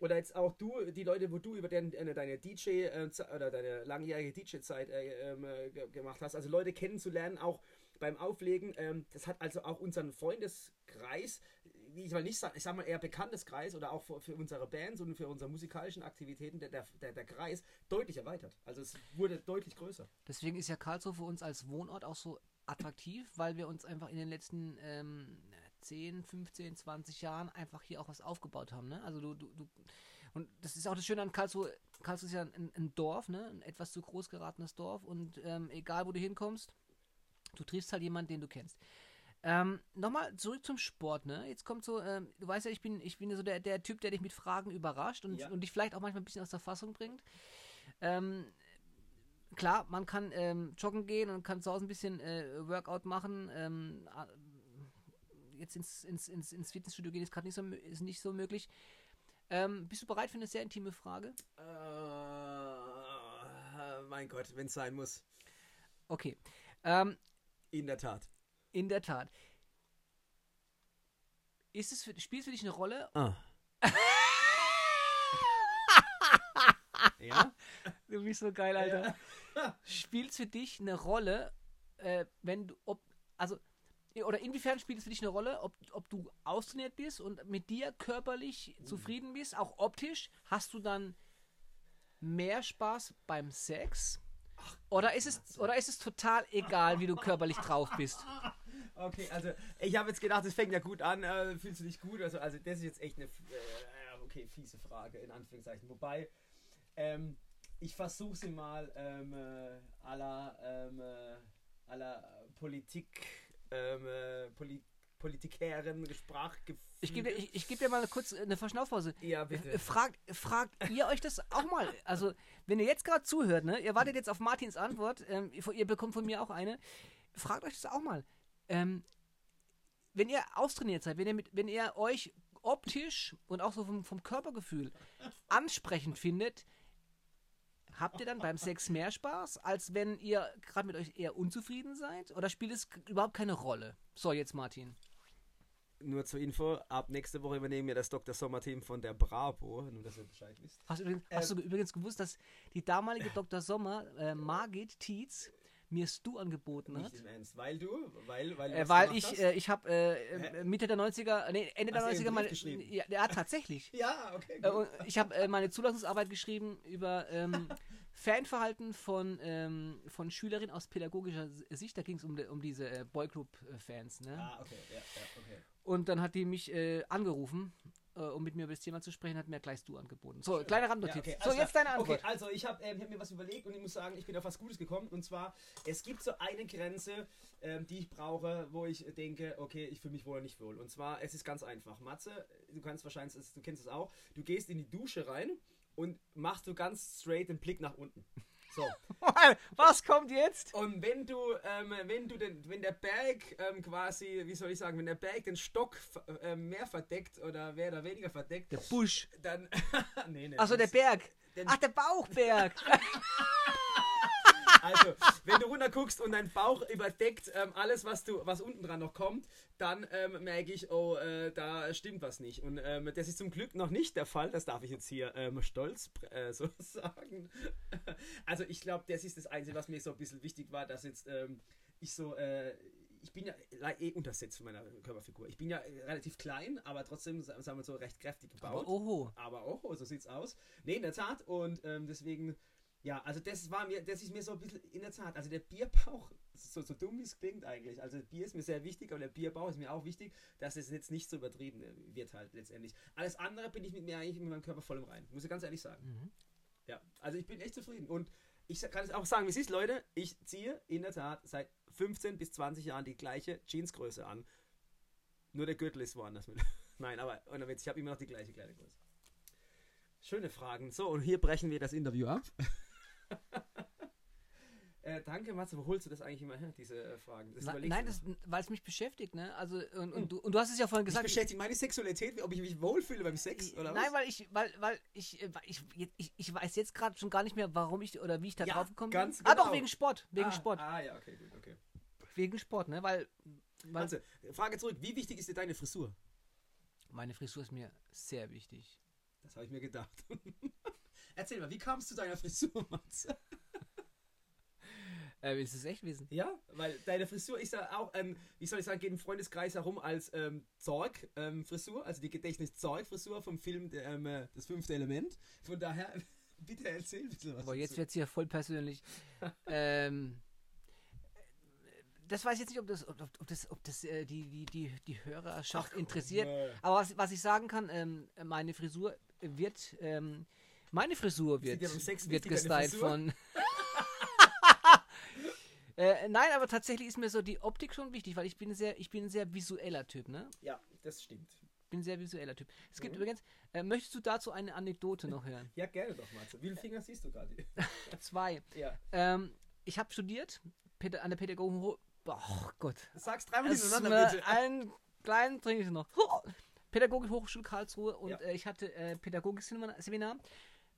[SPEAKER 2] oder jetzt auch du, die Leute, wo du über äh, deine DJ äh, Ze- oder deine langjährige DJ-Zeit äh, ähm, äh, ge- gemacht hast, also Leute kennenzulernen, auch beim Auflegen, ähm, das hat also auch unseren Freundeskreis, ich mal nicht sagen, ich sag mal eher Bekannteskreis oder auch für, für unsere Bands und für unsere musikalischen Aktivitäten der, der, der, der Kreis deutlich erweitert. Also es wurde deutlich größer.
[SPEAKER 1] Deswegen ist ja Karlsruhe für uns als Wohnort auch so attraktiv, weil wir uns einfach in den letzten ähm, 10, 15, 20 Jahren einfach hier auch was aufgebaut haben. Ne? Also du, du, du und das ist auch das Schöne an Karlsruhe. Karlsruhe ist ja ein, ein Dorf, ne? ein etwas zu groß geratenes Dorf und ähm, egal wo du hinkommst, du triffst halt jemanden, den du kennst. Ähm, Nochmal zurück zum Sport, ne? Jetzt kommt so, ähm, du weißt ja, ich bin, ich bin so der, der Typ, der dich mit Fragen überrascht und,
[SPEAKER 2] Ja.
[SPEAKER 1] und dich vielleicht auch manchmal ein bisschen aus der Fassung bringt. Ähm, klar, man kann ähm, joggen gehen und kann zu Hause ein bisschen äh, Workout machen. Ähm, jetzt ins, ins, ins, ins Fitnessstudio gehen ist gerade nicht so, ist nicht so möglich. Ähm, bist du bereit für eine sehr intime Frage?
[SPEAKER 2] Äh, mein Gott, wenn es sein muss.
[SPEAKER 1] Okay.
[SPEAKER 2] In der Tat.
[SPEAKER 1] in der Tat. Ist es für, spielt es für dich eine Rolle?
[SPEAKER 2] Ah. ja?
[SPEAKER 1] Du bist so geil, Alter. Spielt es für dich eine Rolle, äh, wenn du, ob, also, oder inwiefern spielt es für dich eine Rolle, ob, ob du austrainiert bist und mit dir körperlich zufrieden bist, auch optisch? Hast du dann mehr Spaß beim Sex? Oder ist es, oder ist es total egal, wie du körperlich drauf bist?
[SPEAKER 2] Okay, also ich habe jetzt gedacht, es fängt ja gut an. Äh, fühlst du dich gut? Also, also das ist jetzt echt eine äh, okay fiese Frage in Anführungszeichen. Wobei ähm, ich versuche sie mal ähm, äh, aller ähm, äh, aller Politik ähm, äh, Poli Politikären Sprachgefühl.
[SPEAKER 1] Ich gebe dir, ich, ich geb dir mal kurz eine Verschnaufpause.
[SPEAKER 2] ja bitte.
[SPEAKER 1] Äh, Fragt, fragt ihr euch das auch mal? Also, wenn ihr jetzt gerade zuhört, ne, ihr wartet jetzt auf Martins Antwort, ähm, ihr, bekommt von mir auch eine. Fragt euch das auch mal. Ähm, wenn ihr austrainiert seid, wenn ihr, mit, wenn ihr euch optisch und auch so vom, vom Körpergefühl ansprechend findet, habt ihr dann beim Sex mehr Spaß, als wenn ihr gerade mit euch eher unzufrieden seid? Oder spielt es überhaupt keine Rolle? So, jetzt Martin.
[SPEAKER 2] Nur zur Info, ab nächste Woche übernehmen wir das Dr. Sommer-Team von der Bravo, nur dass ihr Bescheid wisst.
[SPEAKER 1] Hast du, übrigens, hast du übrigens gewusst, dass die damalige Dr. Sommer, äh, Margit Tietz, mir Stu angeboten hat?
[SPEAKER 2] Nicht im Ernst, weil du, weil, weil,
[SPEAKER 1] Äh, weil ich, äh, ich habe äh, äh, Mitte der 90er, nee, Ende der
[SPEAKER 2] Hast du
[SPEAKER 1] 90er
[SPEAKER 2] einen
[SPEAKER 1] meine. Ja, ja, tatsächlich.
[SPEAKER 2] ja, okay.
[SPEAKER 1] Äh,
[SPEAKER 2] Gut.
[SPEAKER 1] ich habe äh, meine Zulassungsarbeit geschrieben über ähm, Fanverhalten von, ähm, von Schülerinnen aus pädagogischer Sicht. Da ging es um, um diese äh, Boygroup-Fans. Ne?
[SPEAKER 2] ah, okay, ja, ja, okay.
[SPEAKER 1] Und dann hat die mich äh, angerufen äh, um mit mir über das Thema zu sprechen, hat mir gleich du angeboten. So, kleine Randnotiz.
[SPEAKER 2] Ja, okay,
[SPEAKER 1] so, jetzt deine Antwort.
[SPEAKER 2] Okay, also ich habe ähm, hab mir was überlegt und ich muss sagen, ich bin auf was Gutes gekommen. Und zwar, es gibt so eine Grenze, ähm, die ich brauche, wo ich denke, okay, ich fühle mich wohl oder nicht wohl. Und zwar, es ist ganz einfach. Matze, du kannst wahrscheinlich, du kennst es auch, du gehst in die Dusche rein und machst du ganz straight den Blick nach unten. So.
[SPEAKER 1] Was kommt jetzt?
[SPEAKER 2] Und wenn du, ähm, wenn du den, wenn der Berg ähm, quasi, wie soll ich sagen, wenn der Berg den Stock äh, mehr verdeckt oder mehr oder weniger verdeckt,
[SPEAKER 1] Der Busch.
[SPEAKER 2] dann. nee, nee.
[SPEAKER 1] Achso, der Berg.
[SPEAKER 2] den-
[SPEAKER 1] Ach, der Bauchberg.
[SPEAKER 2] Also, wenn du runter guckst und dein Bauch überdeckt ähm, alles, was du, was unten dran noch kommt, dann ähm, merke ich, oh, äh, da stimmt was nicht. Und ähm, das ist zum Glück noch nicht der Fall. Das darf ich jetzt hier ähm, stolz äh, so sagen. Also ich glaube, das ist das Einzige, was mir so ein bisschen wichtig war, dass jetzt ähm, ich so, äh, ich bin ja eh untersetzt von meiner Körperfigur. Ich bin ja äh, relativ klein, aber trotzdem, sa- sagen wir so, recht kräftig gebaut.
[SPEAKER 1] Aber oho.
[SPEAKER 2] Aber auch, so sieht's aus. Nee, in der Tat. Und ähm, deswegen, ja, also das war mir, das ist mir so ein bisschen in der Tat. Also der Bierbauch, so, so dumm wie es klingt eigentlich. Also Bier ist mir sehr wichtig, aber der Bierbauch ist mir auch wichtig, dass es jetzt nicht so übertrieben wird halt letztendlich. Alles andere bin ich mit mir eigentlich mit meinem Körper voll im Rein. Muss ich ganz ehrlich sagen.
[SPEAKER 1] Mhm.
[SPEAKER 2] Ja, also ich bin echt zufrieden. Und ich kann es auch sagen, wie es ist, Leute. Ich ziehe in der Tat seit 15 bis 20 Jahren die gleiche Jeansgröße an. Nur der Gürtel ist woanders mit. Nein, aber ohne Witz, ich habe immer noch die gleiche Kleidergröße. Schöne Fragen. So, und hier brechen wir das Interview ab. äh, danke, Matze. Wo holst du das eigentlich immer her, diese äh, Fragen? Das
[SPEAKER 1] Na, nein, weil es mich beschäftigt, ne? Also, und, und, du, und du hast es ja vorhin gesagt.
[SPEAKER 2] beschäftigt meine Sexualität, ob ich mich wohlfühle beim Sex oder
[SPEAKER 1] Nein,
[SPEAKER 2] was?
[SPEAKER 1] weil ich, weil, weil ich, äh, ich, ich, ich weiß jetzt gerade schon gar nicht mehr, warum ich oder wie ich da
[SPEAKER 2] Ja,
[SPEAKER 1] drauf gekommen
[SPEAKER 2] ganz
[SPEAKER 1] bin. Ah, doch,
[SPEAKER 2] genau.
[SPEAKER 1] wegen Sport. Wegen
[SPEAKER 2] ah,
[SPEAKER 1] Sport.
[SPEAKER 2] Ah, ja, okay, gut, okay.
[SPEAKER 1] Wegen Sport, ne? Weil, weil
[SPEAKER 2] Also, Frage zurück. Wie wichtig ist dir deine Frisur?
[SPEAKER 1] meine Frisur ist mir sehr wichtig.
[SPEAKER 2] Das habe ich mir gedacht. Erzähl mal, wie kamst du zu deiner Frisur, Matze?
[SPEAKER 1] Äh, willst du es echt wissen?
[SPEAKER 2] Ja, weil deine Frisur ist ja auch, ähm, wie soll ich sagen, geht im Freundeskreis herum als ähm, Zorg-Frisur, also die Gedächtnis-Zorg-Frisur vom Film ähm, äh, Das fünfte Element. Von daher, bitte erzähl ein bisschen was.
[SPEAKER 1] Boah, jetzt wird es hier voll persönlich. ähm, das weiß ich jetzt nicht, ob das, ob, ob das, ob das äh, die, die, die, die Hörerschaft
[SPEAKER 2] Ach,
[SPEAKER 1] interessiert.
[SPEAKER 2] nee.
[SPEAKER 1] Aber was, was ich sagen kann, ähm, meine Frisur wird, ähm, meine Frisur wird, wird gestylt von. äh, nein, aber tatsächlich ist mir so die Optik schon wichtig, weil ich bin sehr, ich bin ein sehr visueller Typ, ne?
[SPEAKER 2] Ja, das stimmt.
[SPEAKER 1] bin ein sehr visueller Typ. Es gibt
[SPEAKER 2] Mhm.
[SPEAKER 1] übrigens, äh, möchtest du dazu eine Anekdote noch hören?
[SPEAKER 2] Ja, gerne doch, Matze. Wie viele Finger siehst du gerade?
[SPEAKER 1] Zwei.
[SPEAKER 2] ja.
[SPEAKER 1] Ähm, ich habe studiert an der Pädagogen. Oh Gott.
[SPEAKER 2] Sag's dreimal hintereinander, bitte.
[SPEAKER 1] einen kleinen trinke ich noch. Pädagogik Hochschule Karlsruhe und
[SPEAKER 2] Ja.
[SPEAKER 1] äh, ich hatte äh, Pädagogik-Seminar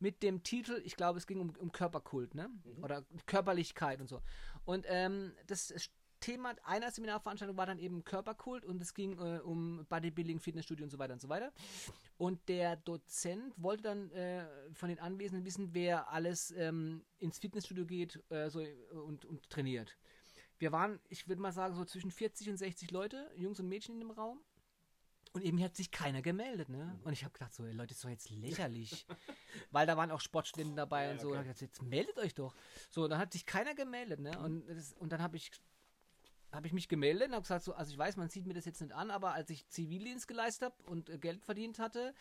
[SPEAKER 1] mit dem Titel, ich glaube, es ging um, um Körperkult, ne?
[SPEAKER 2] Mhm.
[SPEAKER 1] Oder Körperlichkeit und so. Und ähm, das Thema einer Seminarveranstaltung war dann eben Körperkult und es ging äh, um Bodybuilding, Fitnessstudio und so weiter und so weiter. Und der Dozent wollte dann äh, von den Anwesenden wissen, wer alles ähm, ins Fitnessstudio geht äh, so, und, und trainiert. Wir waren, ich würde mal sagen, so zwischen 40 und 60 Leute, Jungs und Mädchen in dem Raum. Und eben hat sich keiner gemeldet, ne? Und ich habe gedacht, so, ey, Leute, das ist doch jetzt lächerlich. Weil da waren auch Sportstudenten dabei
[SPEAKER 2] Ja,
[SPEAKER 1] und so.
[SPEAKER 2] okay.
[SPEAKER 1] Und ich dachte, jetzt meldet euch doch. So, dann hat sich keiner gemeldet, ne? Und, das, und dann habe ich, hab ich mich gemeldet und habe gesagt, so, also ich weiß, man sieht mir das jetzt nicht an, aber als ich Zivildienst geleistet habe und äh, Geld verdient hatte,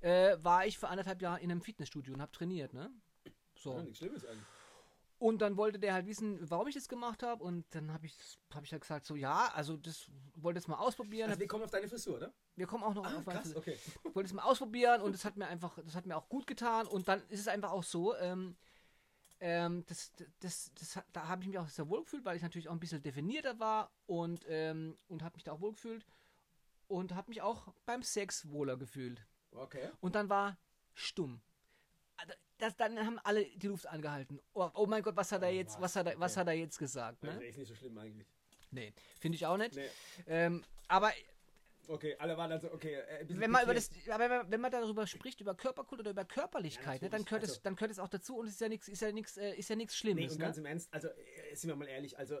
[SPEAKER 1] äh, war ich für anderthalb Jahre in einem Fitnessstudio und habe trainiert, ne? So.
[SPEAKER 2] Ja, nichts Schlimmes eigentlich.
[SPEAKER 1] Und dann wollte der halt wissen, warum ich das gemacht habe. Und dann habe ich, hab ich halt gesagt, so ja, also das wollte es mal ausprobieren.
[SPEAKER 2] Also wir kommen auf deine Frisur, oder?
[SPEAKER 1] wir kommen auch noch
[SPEAKER 2] Ah,
[SPEAKER 1] auf meine
[SPEAKER 2] krass, okay.
[SPEAKER 1] wollte es mal ausprobieren und das hat mir einfach, das hat mir auch gut getan. Und dann ist es einfach auch so, ähm, ähm, das, das, das, hat- da habe ich mich auch sehr wohl gefühlt, weil ich natürlich auch ein bisschen definierter war und, ähm, und habe mich da auch wohl gefühlt und habe mich auch beim Sex wohler gefühlt.
[SPEAKER 2] Okay.
[SPEAKER 1] Und dann war stumm. Also, Das, dann haben alle die Luft angehalten. Oh, oh mein Gott, was hat er
[SPEAKER 2] Oh,
[SPEAKER 1] jetzt,
[SPEAKER 2] was?
[SPEAKER 1] was hat er, was
[SPEAKER 2] Okay.
[SPEAKER 1] hat er jetzt gesagt?
[SPEAKER 2] Nee,
[SPEAKER 1] Ne?
[SPEAKER 2] ist nicht so schlimm eigentlich.
[SPEAKER 1] Nee, finde ich auch nicht.
[SPEAKER 2] Nee.
[SPEAKER 1] Ähm, aber
[SPEAKER 2] Okay, alle waren dann so, okay. Äh,
[SPEAKER 1] wenn man das, wenn man, wenn man darüber spricht über Körperkult oder über Körperlichkeit,
[SPEAKER 2] Ja,
[SPEAKER 1] ne, dann gehört
[SPEAKER 2] natürlich.
[SPEAKER 1] es, dann gehört es auch dazu und es ist ja nichts, ist ja nichts, äh, ist ja nichts
[SPEAKER 2] Nee,
[SPEAKER 1] Schlimmes.
[SPEAKER 2] und
[SPEAKER 1] ne?
[SPEAKER 2] ganz im Ernst, also äh, sind wir mal ehrlich, also äh,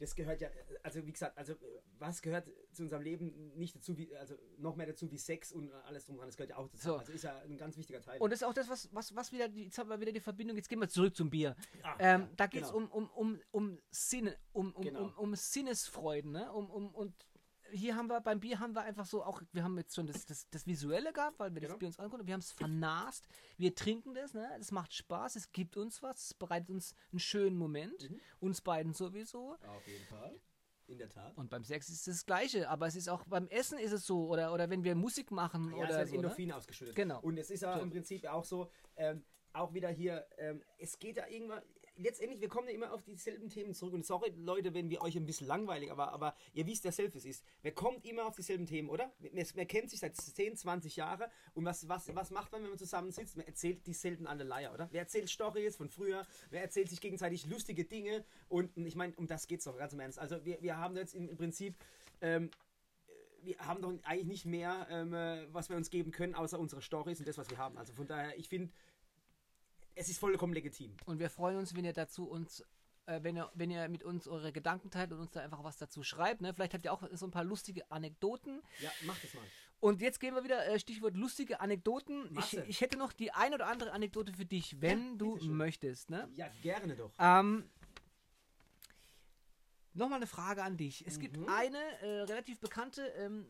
[SPEAKER 2] das gehört ja, also wie gesagt, also was gehört zu unserem Leben nicht dazu, wie, also noch mehr dazu wie Sex und alles drum dran, das gehört ja auch dazu.
[SPEAKER 1] So.
[SPEAKER 2] Also ist ja ein ganz wichtiger Teil.
[SPEAKER 1] Und das ist auch das, was, was, was wieder, die, jetzt haben wir wieder die Verbindung, jetzt gehen wir zurück zum Bier.
[SPEAKER 2] Ah,
[SPEAKER 1] Ähm,
[SPEAKER 2] ja,
[SPEAKER 1] da geht es
[SPEAKER 2] genau.
[SPEAKER 1] um, um, um, um Sinne, um, um,
[SPEAKER 2] Genau.
[SPEAKER 1] um, um Sinnesfreuden, ne? Um, um, und hier haben wir, beim Bier haben wir einfach so auch, wir haben jetzt schon das, das, das Visuelle gehabt, weil wir das
[SPEAKER 2] Genau.
[SPEAKER 1] Bier uns angucken, wir haben es vernast, wir trinken das, ne? Es macht Spaß, es gibt uns was, es bereitet uns einen schönen Moment,
[SPEAKER 2] Mhm.
[SPEAKER 1] uns beiden sowieso.
[SPEAKER 2] Auf jeden Fall. In der Tat.
[SPEAKER 1] Und beim Sex ist es das Gleiche, aber es ist auch beim Essen ist es so, oder, oder wenn wir Musik machen
[SPEAKER 2] Ja, es
[SPEAKER 1] oder
[SPEAKER 2] werden
[SPEAKER 1] so. Ne?
[SPEAKER 2] Endorphine ausgeschüttet.
[SPEAKER 1] Genau.
[SPEAKER 2] Und es ist ja im Prinzip auch so, ähm, auch wieder hier, ähm, es geht ja irgendwann, letztendlich, wir kommen ja immer auf dieselben Themen zurück. Und sorry, Leute, wenn wir euch ein bisschen langweilig, aber, aber ihr wisst ja selbst, es ist. Wer kommt immer auf dieselben Themen, oder? Man kennt sich seit 10, 20 Jahren. Und was, was, was macht man, wenn man zusammensitzt? Man erzählt dieselben alle Leier, oder? Wer erzählt Storys von früher? Wer erzählt sich gegenseitig lustige Dinge? Und ich meine, um das geht es doch ganz im Ernst. Also wir, wir haben jetzt im, im Prinzip... Ähm, wir haben doch eigentlich nicht mehr, ähm, äh, was wir uns geben können, außer unsere Stories und das, was wir haben. Also von daher, ich finde, es ist vollkommen legitim.
[SPEAKER 1] Und wir freuen uns, wenn ihr dazu uns, äh, wenn, ihr, wenn ihr mit uns eure Gedanken teilt und uns da einfach was dazu schreibt. Ne? Vielleicht habt ihr auch so ein paar lustige Anekdoten.
[SPEAKER 2] Ja, mach das mal.
[SPEAKER 1] Und jetzt gehen wir wieder, äh, Stichwort lustige Anekdoten. Ich, ich hätte noch die ein oder andere Anekdote für dich, wenn
[SPEAKER 2] Ja,
[SPEAKER 1] du möchtest. Ne?
[SPEAKER 2] Ja, gerne doch.
[SPEAKER 1] Ähm, Nochmal eine Frage an dich. Es gibt
[SPEAKER 2] Mhm.
[SPEAKER 1] eine äh, relativ bekannte ähm,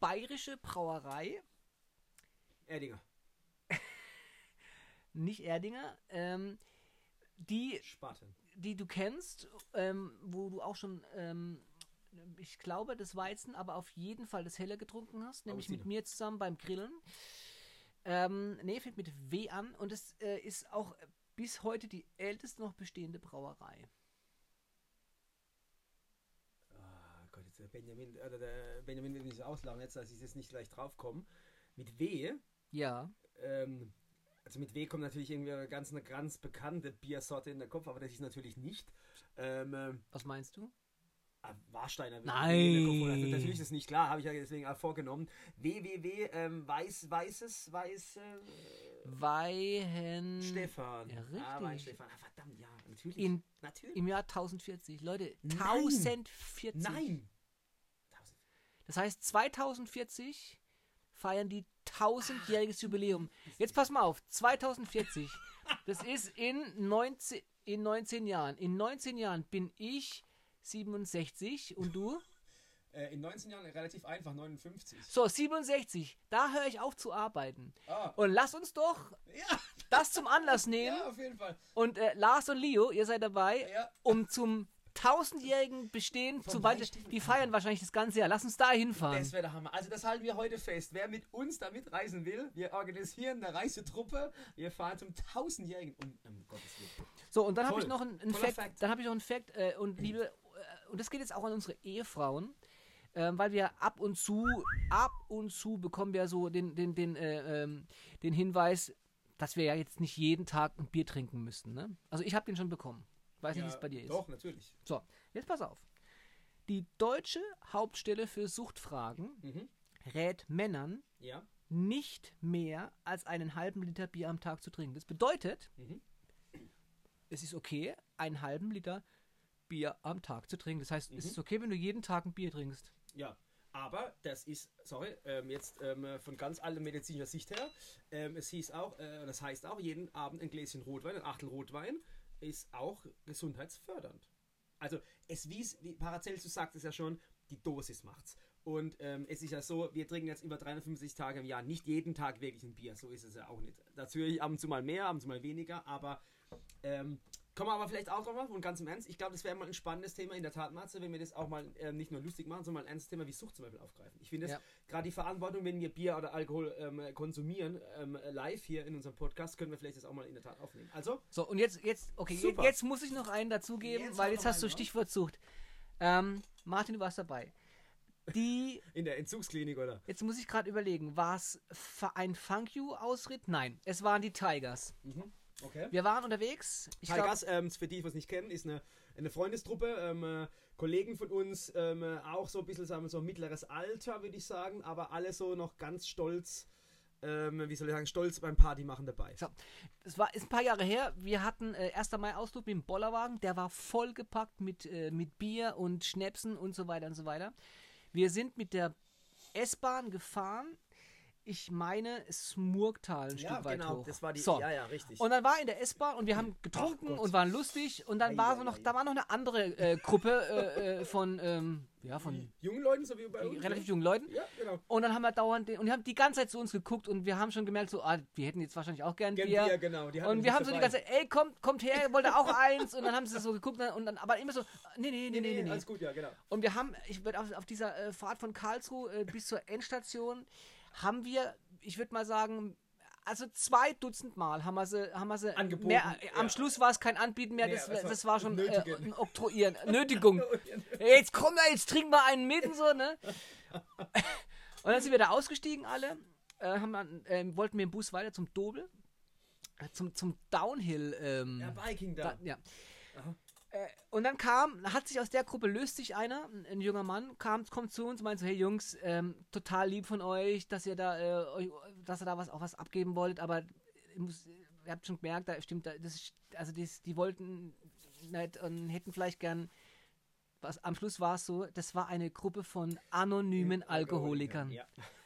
[SPEAKER 1] bayerische Brauerei,
[SPEAKER 2] Erdinger.
[SPEAKER 1] Nicht Erdinger, ähm, die
[SPEAKER 2] Spaten.
[SPEAKER 1] die du kennst, ähm, wo du auch schon, ähm, ich glaube, das Weizen, aber auf jeden Fall das Helle getrunken hast, nämlich mit mir zusammen beim Grillen. Ähm, nee, fängt mit W an und es äh, ist auch bis heute die älteste noch bestehende Brauerei.
[SPEAKER 2] Ah Gott, jetzt der Benjamin, oder der Benjamin wird nicht auslachen jetzt, dass ich jetzt nicht gleich draufkomme. Mit W,
[SPEAKER 1] Ja,
[SPEAKER 2] ähm, also mit W kommt natürlich irgendwie eine ganz, eine ganz bekannte Biersorte in der Kopf, aber das ist natürlich nicht. Ähm, ähm,
[SPEAKER 1] was meinst du?
[SPEAKER 2] Ah, Warsteiner.
[SPEAKER 1] Nein.
[SPEAKER 2] Also, natürlich ist es nicht klar, habe ich ja deswegen auch vorgenommen. WWW, ähm, weiß, weißes, weiß, äh,
[SPEAKER 1] Weihen.
[SPEAKER 2] Stefan.
[SPEAKER 1] Ja,
[SPEAKER 2] Ah,
[SPEAKER 1] richtig.
[SPEAKER 2] Stefan. Ah, verdammt, ja, natürlich.
[SPEAKER 1] In,
[SPEAKER 2] natürlich.
[SPEAKER 1] Im Jahr 1040. Leute,
[SPEAKER 2] Nein.
[SPEAKER 1] 1040.
[SPEAKER 2] Nein.
[SPEAKER 1] Das heißt, 2040 feiern die 1000-jähriges Jubiläum. Jetzt pass mal auf, 2040. Das ist in 19, in 19 Jahren. In 19 Jahren bin ich 67 und du?
[SPEAKER 2] Äh, in 19 Jahren relativ einfach, 59.
[SPEAKER 1] So, 67. Da höre ich auf zu arbeiten.
[SPEAKER 2] Ah,
[SPEAKER 1] Und lass uns doch
[SPEAKER 2] ja,
[SPEAKER 1] das zum Anlass nehmen.
[SPEAKER 2] ja, auf jeden Fall.
[SPEAKER 1] Und äh, Lars und Leo, ihr seid dabei,
[SPEAKER 2] Ja.
[SPEAKER 1] um zum 1000-jährigen Bestehen zu.
[SPEAKER 2] Weichstiefel-
[SPEAKER 1] Die feiern wahrscheinlich das ganze Jahr. Lass uns da hinfahren.
[SPEAKER 2] Das wäre der Hammer. Also das halten wir heute fest. Wer mit uns da mitreisen will, wir organisieren eine Reisetruppe. Wir fahren zum 1000-jährigen. Um, um Gottes Willen.
[SPEAKER 1] So, und dann habe ich noch einen, einen Fact,
[SPEAKER 2] Fact.
[SPEAKER 1] Dann habe ich noch einen Fact, äh, und liebe, äh, und das geht jetzt auch an unsere Ehefrauen, ähm, weil wir ab und zu, ab und zu bekommen wir so den, den, den, äh, ähm, den Hinweis, dass wir ja jetzt nicht jeden Tag ein Bier trinken müssten. Ne? Also ich habe den schon bekommen. Weiß nicht, wie es bei dir ist.
[SPEAKER 2] Doch, natürlich.
[SPEAKER 1] So, jetzt pass auf. Die deutsche Hauptstelle für Suchtfragen
[SPEAKER 2] Mhm.
[SPEAKER 1] rät Männern,
[SPEAKER 2] Ja.
[SPEAKER 1] nicht mehr als einen halben Liter Bier am Tag zu trinken. Das bedeutet,
[SPEAKER 2] Mhm.
[SPEAKER 1] es ist okay, einen halben Liter Bier am Tag zu trinken. Das heißt, es
[SPEAKER 2] Mhm.
[SPEAKER 1] ist okay, wenn du jeden Tag ein Bier trinkst.
[SPEAKER 2] Ja. Aber das ist, sorry, ähm, jetzt ähm, von ganz alter medizinischer Sicht her, ähm, es hieß auch, äh, das heißt auch, jeden Abend ein Gläschen Rotwein, ein Achtel Rotwein, ist auch gesundheitsfördernd. Also es wies, wie Paracelsus sagt es ja schon, die Dosis macht's. Und ähm, es ist ja so, wir trinken jetzt über 365 Tage im Jahr nicht jeden Tag wirklich ein Bier. So ist es ja auch nicht. Natürlich ab und zu mal mehr, ab und zu mal weniger, aber ähm, kommen wir aber vielleicht auch drauf und ganz im Ernst, ich glaube, das wäre mal ein spannendes Thema in der Tat, Matze, wenn wir das auch mal ähm, nicht nur lustig machen, sondern mal ein ernstes Thema wie Sucht zum Beispiel aufgreifen. Ich finde es
[SPEAKER 1] Ja.
[SPEAKER 2] gerade die Verantwortung, wenn wir Bier oder Alkohol ähm, konsumieren, ähm, live hier in unserem Podcast, können wir vielleicht das auch mal in der Tat aufnehmen. Also,
[SPEAKER 1] So, und jetzt, jetzt, okay,
[SPEAKER 2] Super.
[SPEAKER 1] jetzt muss ich noch einen dazugeben,
[SPEAKER 2] Jetzt
[SPEAKER 1] weil jetzt hast du
[SPEAKER 2] raus.
[SPEAKER 1] Stichwort Sucht. Ähm, Martin, du warst dabei. Die,
[SPEAKER 2] in der Entzugsklinik, oder?
[SPEAKER 1] jetzt muss ich gerade überlegen, war es ein Funk You-Ausritt? Nein, es waren die Tigers.
[SPEAKER 2] Okay.
[SPEAKER 1] Wir waren unterwegs. Ich
[SPEAKER 2] Tigers, ähm, für die, die es nicht kennen, ist eine, eine Freundestruppe, ähm, äh, Kollegen von uns, ähm, äh, auch so ein bisschen, sagen wir so, mittleres Alter, würde ich sagen, aber alle so noch ganz stolz, ähm, wie soll ich sagen, stolz beim Party machen dabei.
[SPEAKER 1] So, es war ist ein paar Jahre her. Wir hatten äh, 1. Mai Ausflug mit dem Bollerwagen. Der war vollgepackt mit, äh, mit Bier und Schnäpsen und so weiter und so weiter. Wir sind mit der S-Bahn gefahren ich meine, Smurgtal ein
[SPEAKER 2] Ja,
[SPEAKER 1] Stück weit
[SPEAKER 2] genau,
[SPEAKER 1] hoch.
[SPEAKER 2] das war die.
[SPEAKER 1] so.
[SPEAKER 2] Ja, ja, richtig.
[SPEAKER 1] Und dann war in der S-Bahn und wir haben getrunken und waren lustig und dann
[SPEAKER 2] Ei,
[SPEAKER 1] war so noch,
[SPEAKER 2] ei.
[SPEAKER 1] da war noch eine andere äh, Gruppe äh, äh, von, ähm, ja, von
[SPEAKER 2] jungen Leuten, so wie bei uns.
[SPEAKER 1] relativ jungen Leuten.
[SPEAKER 2] Ja, genau.
[SPEAKER 1] Und dann haben wir dauernd, den, und die haben die ganze Zeit zu uns geguckt und wir haben schon gemerkt, so, ah, wir hätten jetzt wahrscheinlich auch gern
[SPEAKER 2] Gern
[SPEAKER 1] Bier.
[SPEAKER 2] Bier, genau.
[SPEAKER 1] Und wir haben so die ganze Zeit, ey, kommt, kommt her, ihr wollt auch eins. Und dann haben sie so geguckt und dann, aber immer so, nee, nee, nee, nee, nee. nee.
[SPEAKER 2] Alles gut, ja, genau.
[SPEAKER 1] Und wir haben, ich würde auf, auf dieser äh, Fahrt von Karlsruhe äh, bis zur Endstation, haben wir, ich würde mal sagen, also zwei Dutzend Mal haben wir sie, haben wir sie
[SPEAKER 2] Angeboten,
[SPEAKER 1] Mehr, äh, am
[SPEAKER 2] ja.
[SPEAKER 1] Schluss war es kein Anbieten mehr,
[SPEAKER 2] Nee,
[SPEAKER 1] das,
[SPEAKER 2] das war
[SPEAKER 1] schon äh, ein Oktroyieren, Nötigung. Jetzt komm da, jetzt trinken wir einen mit und so, ne? Und dann sind wir da ausgestiegen alle, äh, haben ähm, wollten wir im Bus weiter zum Dobel, äh, zum, zum Downhill. Ähm,
[SPEAKER 2] Ja, Viking da.
[SPEAKER 1] da, ja.
[SPEAKER 2] Aha.
[SPEAKER 1] Äh, und dann kam, hat sich aus der Gruppe löst sich einer, ein, ein junger Mann, kam, kommt zu uns und meint so, hey Jungs, ähm, total lieb von euch, dass ihr da, äh, dass ihr da was auch was abgeben wollt, aber ihr, muss, ihr habt schon gemerkt, da stimmt, da, das ist, also das, die wollten nicht und hätten vielleicht gern, was am Schluss war es so, das war eine Gruppe von anonymen Alkoholikern,
[SPEAKER 2] Ja.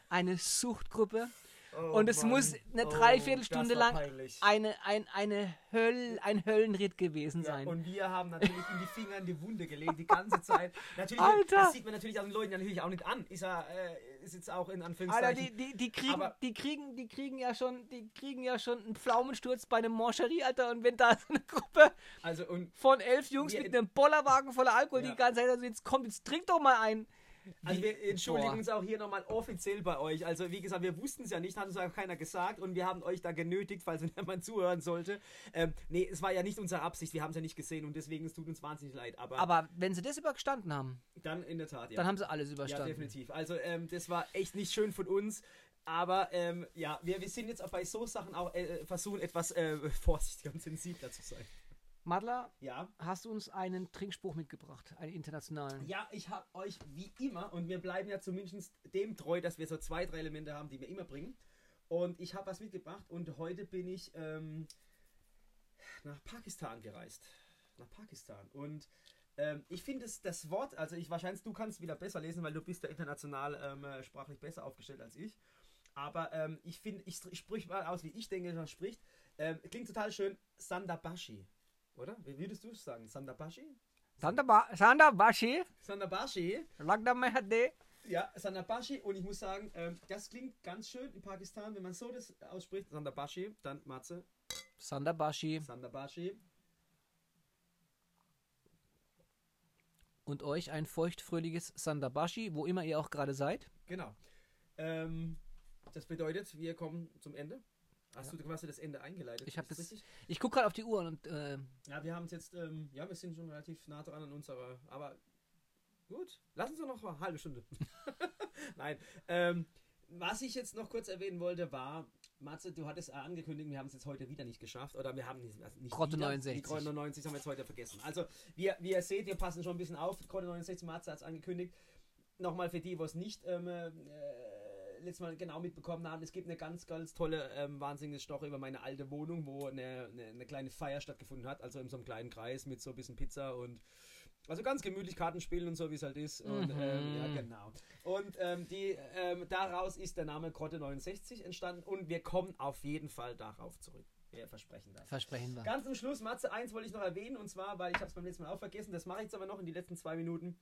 [SPEAKER 1] eine Suchtgruppe.
[SPEAKER 2] Oh,
[SPEAKER 1] Und es
[SPEAKER 2] Mann.
[SPEAKER 1] muss eine
[SPEAKER 2] Oh,
[SPEAKER 1] Dreiviertelstunde lang
[SPEAKER 2] peinlich.
[SPEAKER 1] eine, ein, eine Höll, ein Höllenritt gewesen
[SPEAKER 2] Ja,
[SPEAKER 1] sein.
[SPEAKER 2] und wir haben natürlich in die Finger in die Wunde gelegt, die ganze Zeit. Natürlich,
[SPEAKER 1] Alter!
[SPEAKER 2] das sieht man natürlich auch den Leuten natürlich auch nicht an. Ist ja, äh, ist jetzt auch in
[SPEAKER 1] Alter,
[SPEAKER 2] Anführungszeichen.
[SPEAKER 1] die, die, die, kriegen,
[SPEAKER 2] Aber-
[SPEAKER 1] die, kriegen, die kriegen ja schon, die kriegen ja schon einen Pflaumensturz bei einem Morcherie, Alter. Und wenn da so eine Gruppe
[SPEAKER 2] also,
[SPEAKER 1] von elf Jungs mit einem Bollerwagen voller Alkohol
[SPEAKER 2] Ja.
[SPEAKER 1] die ganze Zeit, also jetzt kommt, jetzt trink doch mal ein.
[SPEAKER 2] Also wir entschuldigen
[SPEAKER 1] Boah.
[SPEAKER 2] uns auch hier nochmal offiziell bei euch. Also wie gesagt, wir wussten es ja nicht, hat uns auch keiner gesagt und wir haben euch da genötigt, falls jemand zuhören sollte. Ähm, nee, es war ja nicht unsere Absicht, wir haben es ja nicht gesehen und deswegen es tut uns wahnsinnig leid. Aber,
[SPEAKER 1] Aber wenn sie das überstanden haben,
[SPEAKER 2] dann in der Tat, ja.
[SPEAKER 1] dann haben sie alles
[SPEAKER 2] ja,
[SPEAKER 1] überstanden.
[SPEAKER 2] definitiv. Also ähm, das war echt nicht schön von uns. Aber ähm, ja, wir, wir sind jetzt auch bei so Sachen auch äh, versuchen, etwas äh, vorsichtiger und sensibler zu sein.
[SPEAKER 1] Madler,
[SPEAKER 2] Ja.
[SPEAKER 1] hast du uns einen Trinkspruch mitgebracht, einen internationalen?
[SPEAKER 2] Ja, ich habe euch wie immer, und wir bleiben ja zumindest dem treu, dass wir so zwei, drei Elemente haben, die wir immer bringen. Und ich habe was mitgebracht und heute bin ich ähm, nach Pakistan gereist. Nach Pakistan. Und ähm, ich finde das Wort, also ich wahrscheinlich, du kannst wieder besser lesen, weil du bist ja international ähm, äh, sprachlich besser aufgestellt als ich. Aber ähm, ich finde, ich, ich sprich mal aus, wie ich denke, man spricht. Ähm, klingt total schön. Sandabashi. Oder? Wie würdest du es sagen? Sandabashi?
[SPEAKER 1] Sanda Bashi,
[SPEAKER 2] Sandabashi.
[SPEAKER 1] Lagda Mehade.
[SPEAKER 2] Ja, Sandabashi und ich muss sagen, ähm, das klingt ganz schön in Pakistan, wenn man so das ausspricht, Sandabashi, dann Matze,
[SPEAKER 1] Sanda Bashi.
[SPEAKER 2] Sandabashi.
[SPEAKER 1] Und euch ein feuchtfröhliches Sandabashi, wo immer ihr auch gerade seid.
[SPEAKER 2] Genau. Ähm, das bedeutet, wir kommen zum Ende. Hast du quasi das Ende eingeleitet?
[SPEAKER 1] Ich habe das.
[SPEAKER 2] richtig?
[SPEAKER 1] Ich gucke gerade auf die Uhr und äh,
[SPEAKER 2] Ja, wir haben es jetzt, ähm, ja, wir sind schon relativ nah dran an unserer, aber gut, lass uns doch noch eine halbe Stunde. Nein. Ähm, was ich jetzt noch kurz erwähnen wollte, war, Matze, du hattest angekündigt, wir haben es jetzt heute wieder nicht geschafft, oder wir haben nicht, also nicht
[SPEAKER 1] Grotte
[SPEAKER 2] wieder,
[SPEAKER 1] 69.
[SPEAKER 2] Die Grotte 69 haben wir jetzt heute vergessen. Also, wir, wie ihr seht, wir passen schon ein bisschen auf. Grotte 69, Matze hat es angekündigt. Nochmal für die, die es nicht ähm, äh, letztes Mal genau mitbekommen haben, es gibt eine ganz, ganz tolle, ähm, wahnsinnige Story über meine alte Wohnung, wo eine, eine, eine kleine Feier stattgefunden hat, also in so einem kleinen Kreis mit so ein bisschen Pizza und also ganz gemütlich Kartenspielen und so, wie es halt ist. Und,
[SPEAKER 1] Mhm.
[SPEAKER 2] ähm, ja, genau. Und ähm, die, ähm, daraus ist der Name Grotte 69 entstanden und wir kommen auf jeden Fall darauf zurück. Wir versprechen das.
[SPEAKER 1] versprechen wir.
[SPEAKER 2] Ganz zum Schluss, Matze, eins wollte ich noch erwähnen und zwar, weil ich habe es beim letzten Mal auch vergessen, das mache ich jetzt aber noch in die letzten zwei Minuten.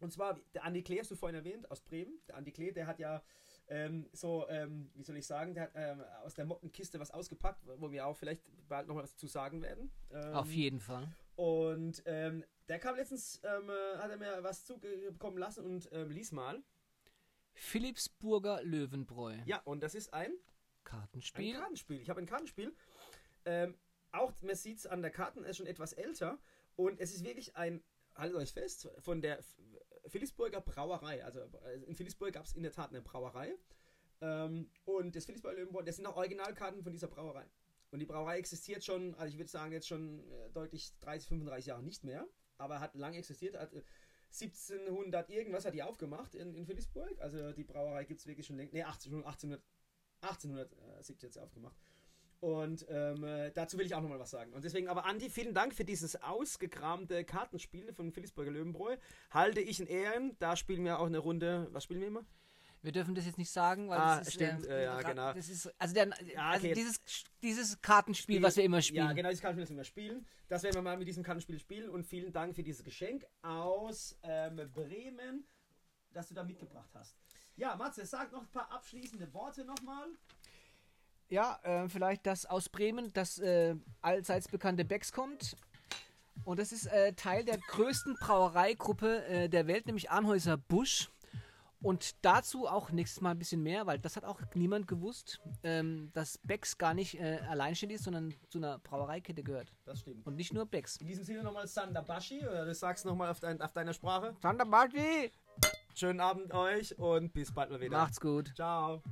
[SPEAKER 2] Und zwar, der Andi Klee hast du vorhin erwähnt, aus Bremen. Der Andi Klee, der hat ja ähm, so, ähm, wie soll ich sagen, der hat ähm, aus der Mottenkiste was ausgepackt, wo wir auch vielleicht bald noch was zu sagen werden. Ähm,
[SPEAKER 1] Auf jeden Fall.
[SPEAKER 2] Und ähm, der kam letztens, ähm, äh, hat er mir was zugekommen lassen und lies mal.
[SPEAKER 1] Philipsburger Löwenbräu.
[SPEAKER 2] Ja, und das ist ein
[SPEAKER 1] Kartenspiel.
[SPEAKER 2] Ein Kartenspiel. Ich habe ein Kartenspiel. Auch, man sieht es an der Karten, er ist schon etwas älter. Und es ist wirklich ein, haltet euch fest, von der Philipsburger Brauerei. Also äh, in Philipsburg gab es in der Tat eine Brauerei. Ähm, und das Philipsburger Löwenbräu, das sind auch Originalkarten von dieser Brauerei. Und die Brauerei existiert schon, also ich würde sagen, jetzt schon äh, deutlich 30, 35 Jahre nicht mehr. Aber hat lange existiert. Hat, äh, 1700 irgendwas hat die aufgemacht in, in Philipsburg. Also die Brauerei gibt es wirklich schon länger. Ne, 18, 1800, 1870 hat sie aufgemacht. Und ähm, äh, dazu will ich auch nochmal was sagen. Und deswegen, aber Andi, vielen Dank für dieses ausgekramte Kartenspiel von Philipsburger Löwenbräu. Halte ich in Ehren. Da spielen wir auch eine Runde. Was spielen wir immer?
[SPEAKER 1] Wir dürfen das jetzt nicht sagen, weil
[SPEAKER 2] Ah,
[SPEAKER 1] das ist,
[SPEAKER 2] stimmt, äh, ja, genau.
[SPEAKER 1] Das ist, also der,
[SPEAKER 2] Ja,
[SPEAKER 1] also
[SPEAKER 2] okay.
[SPEAKER 1] dieses, dieses Kartenspiel, was wir immer spielen.
[SPEAKER 2] Ja, genau, das Kartenspiel, das wir immer spielen. Das werden wir mal mit diesem Kartenspiel spielen. Und vielen Dank für dieses Geschenk aus ähm, Bremen, das du da mitgebracht hast. Ja, Matze, sag noch ein paar abschließende Worte nochmal.
[SPEAKER 1] Ja, äh, vielleicht, dass aus Bremen das äh, allseits bekannte Becks kommt. Und das ist äh, Teil der größten Brauereigruppe äh, der Welt, nämlich Arnhäuser Busch. Und dazu auch nächstes Mal ein bisschen mehr, weil das hat auch niemand gewusst, ähm, dass Becks gar nicht äh, alleinstehend ist, sondern zu einer Brauereikette gehört.
[SPEAKER 2] Das stimmt.
[SPEAKER 1] Und nicht nur Becks.
[SPEAKER 2] In diesem Sinne nochmal Sandabashi, oder du sagst nochmal auf, dein, auf deiner Sprache.
[SPEAKER 1] Santa Barty!
[SPEAKER 2] Schönen Abend euch und bis bald mal wieder.
[SPEAKER 1] Macht's gut.
[SPEAKER 2] Ciao.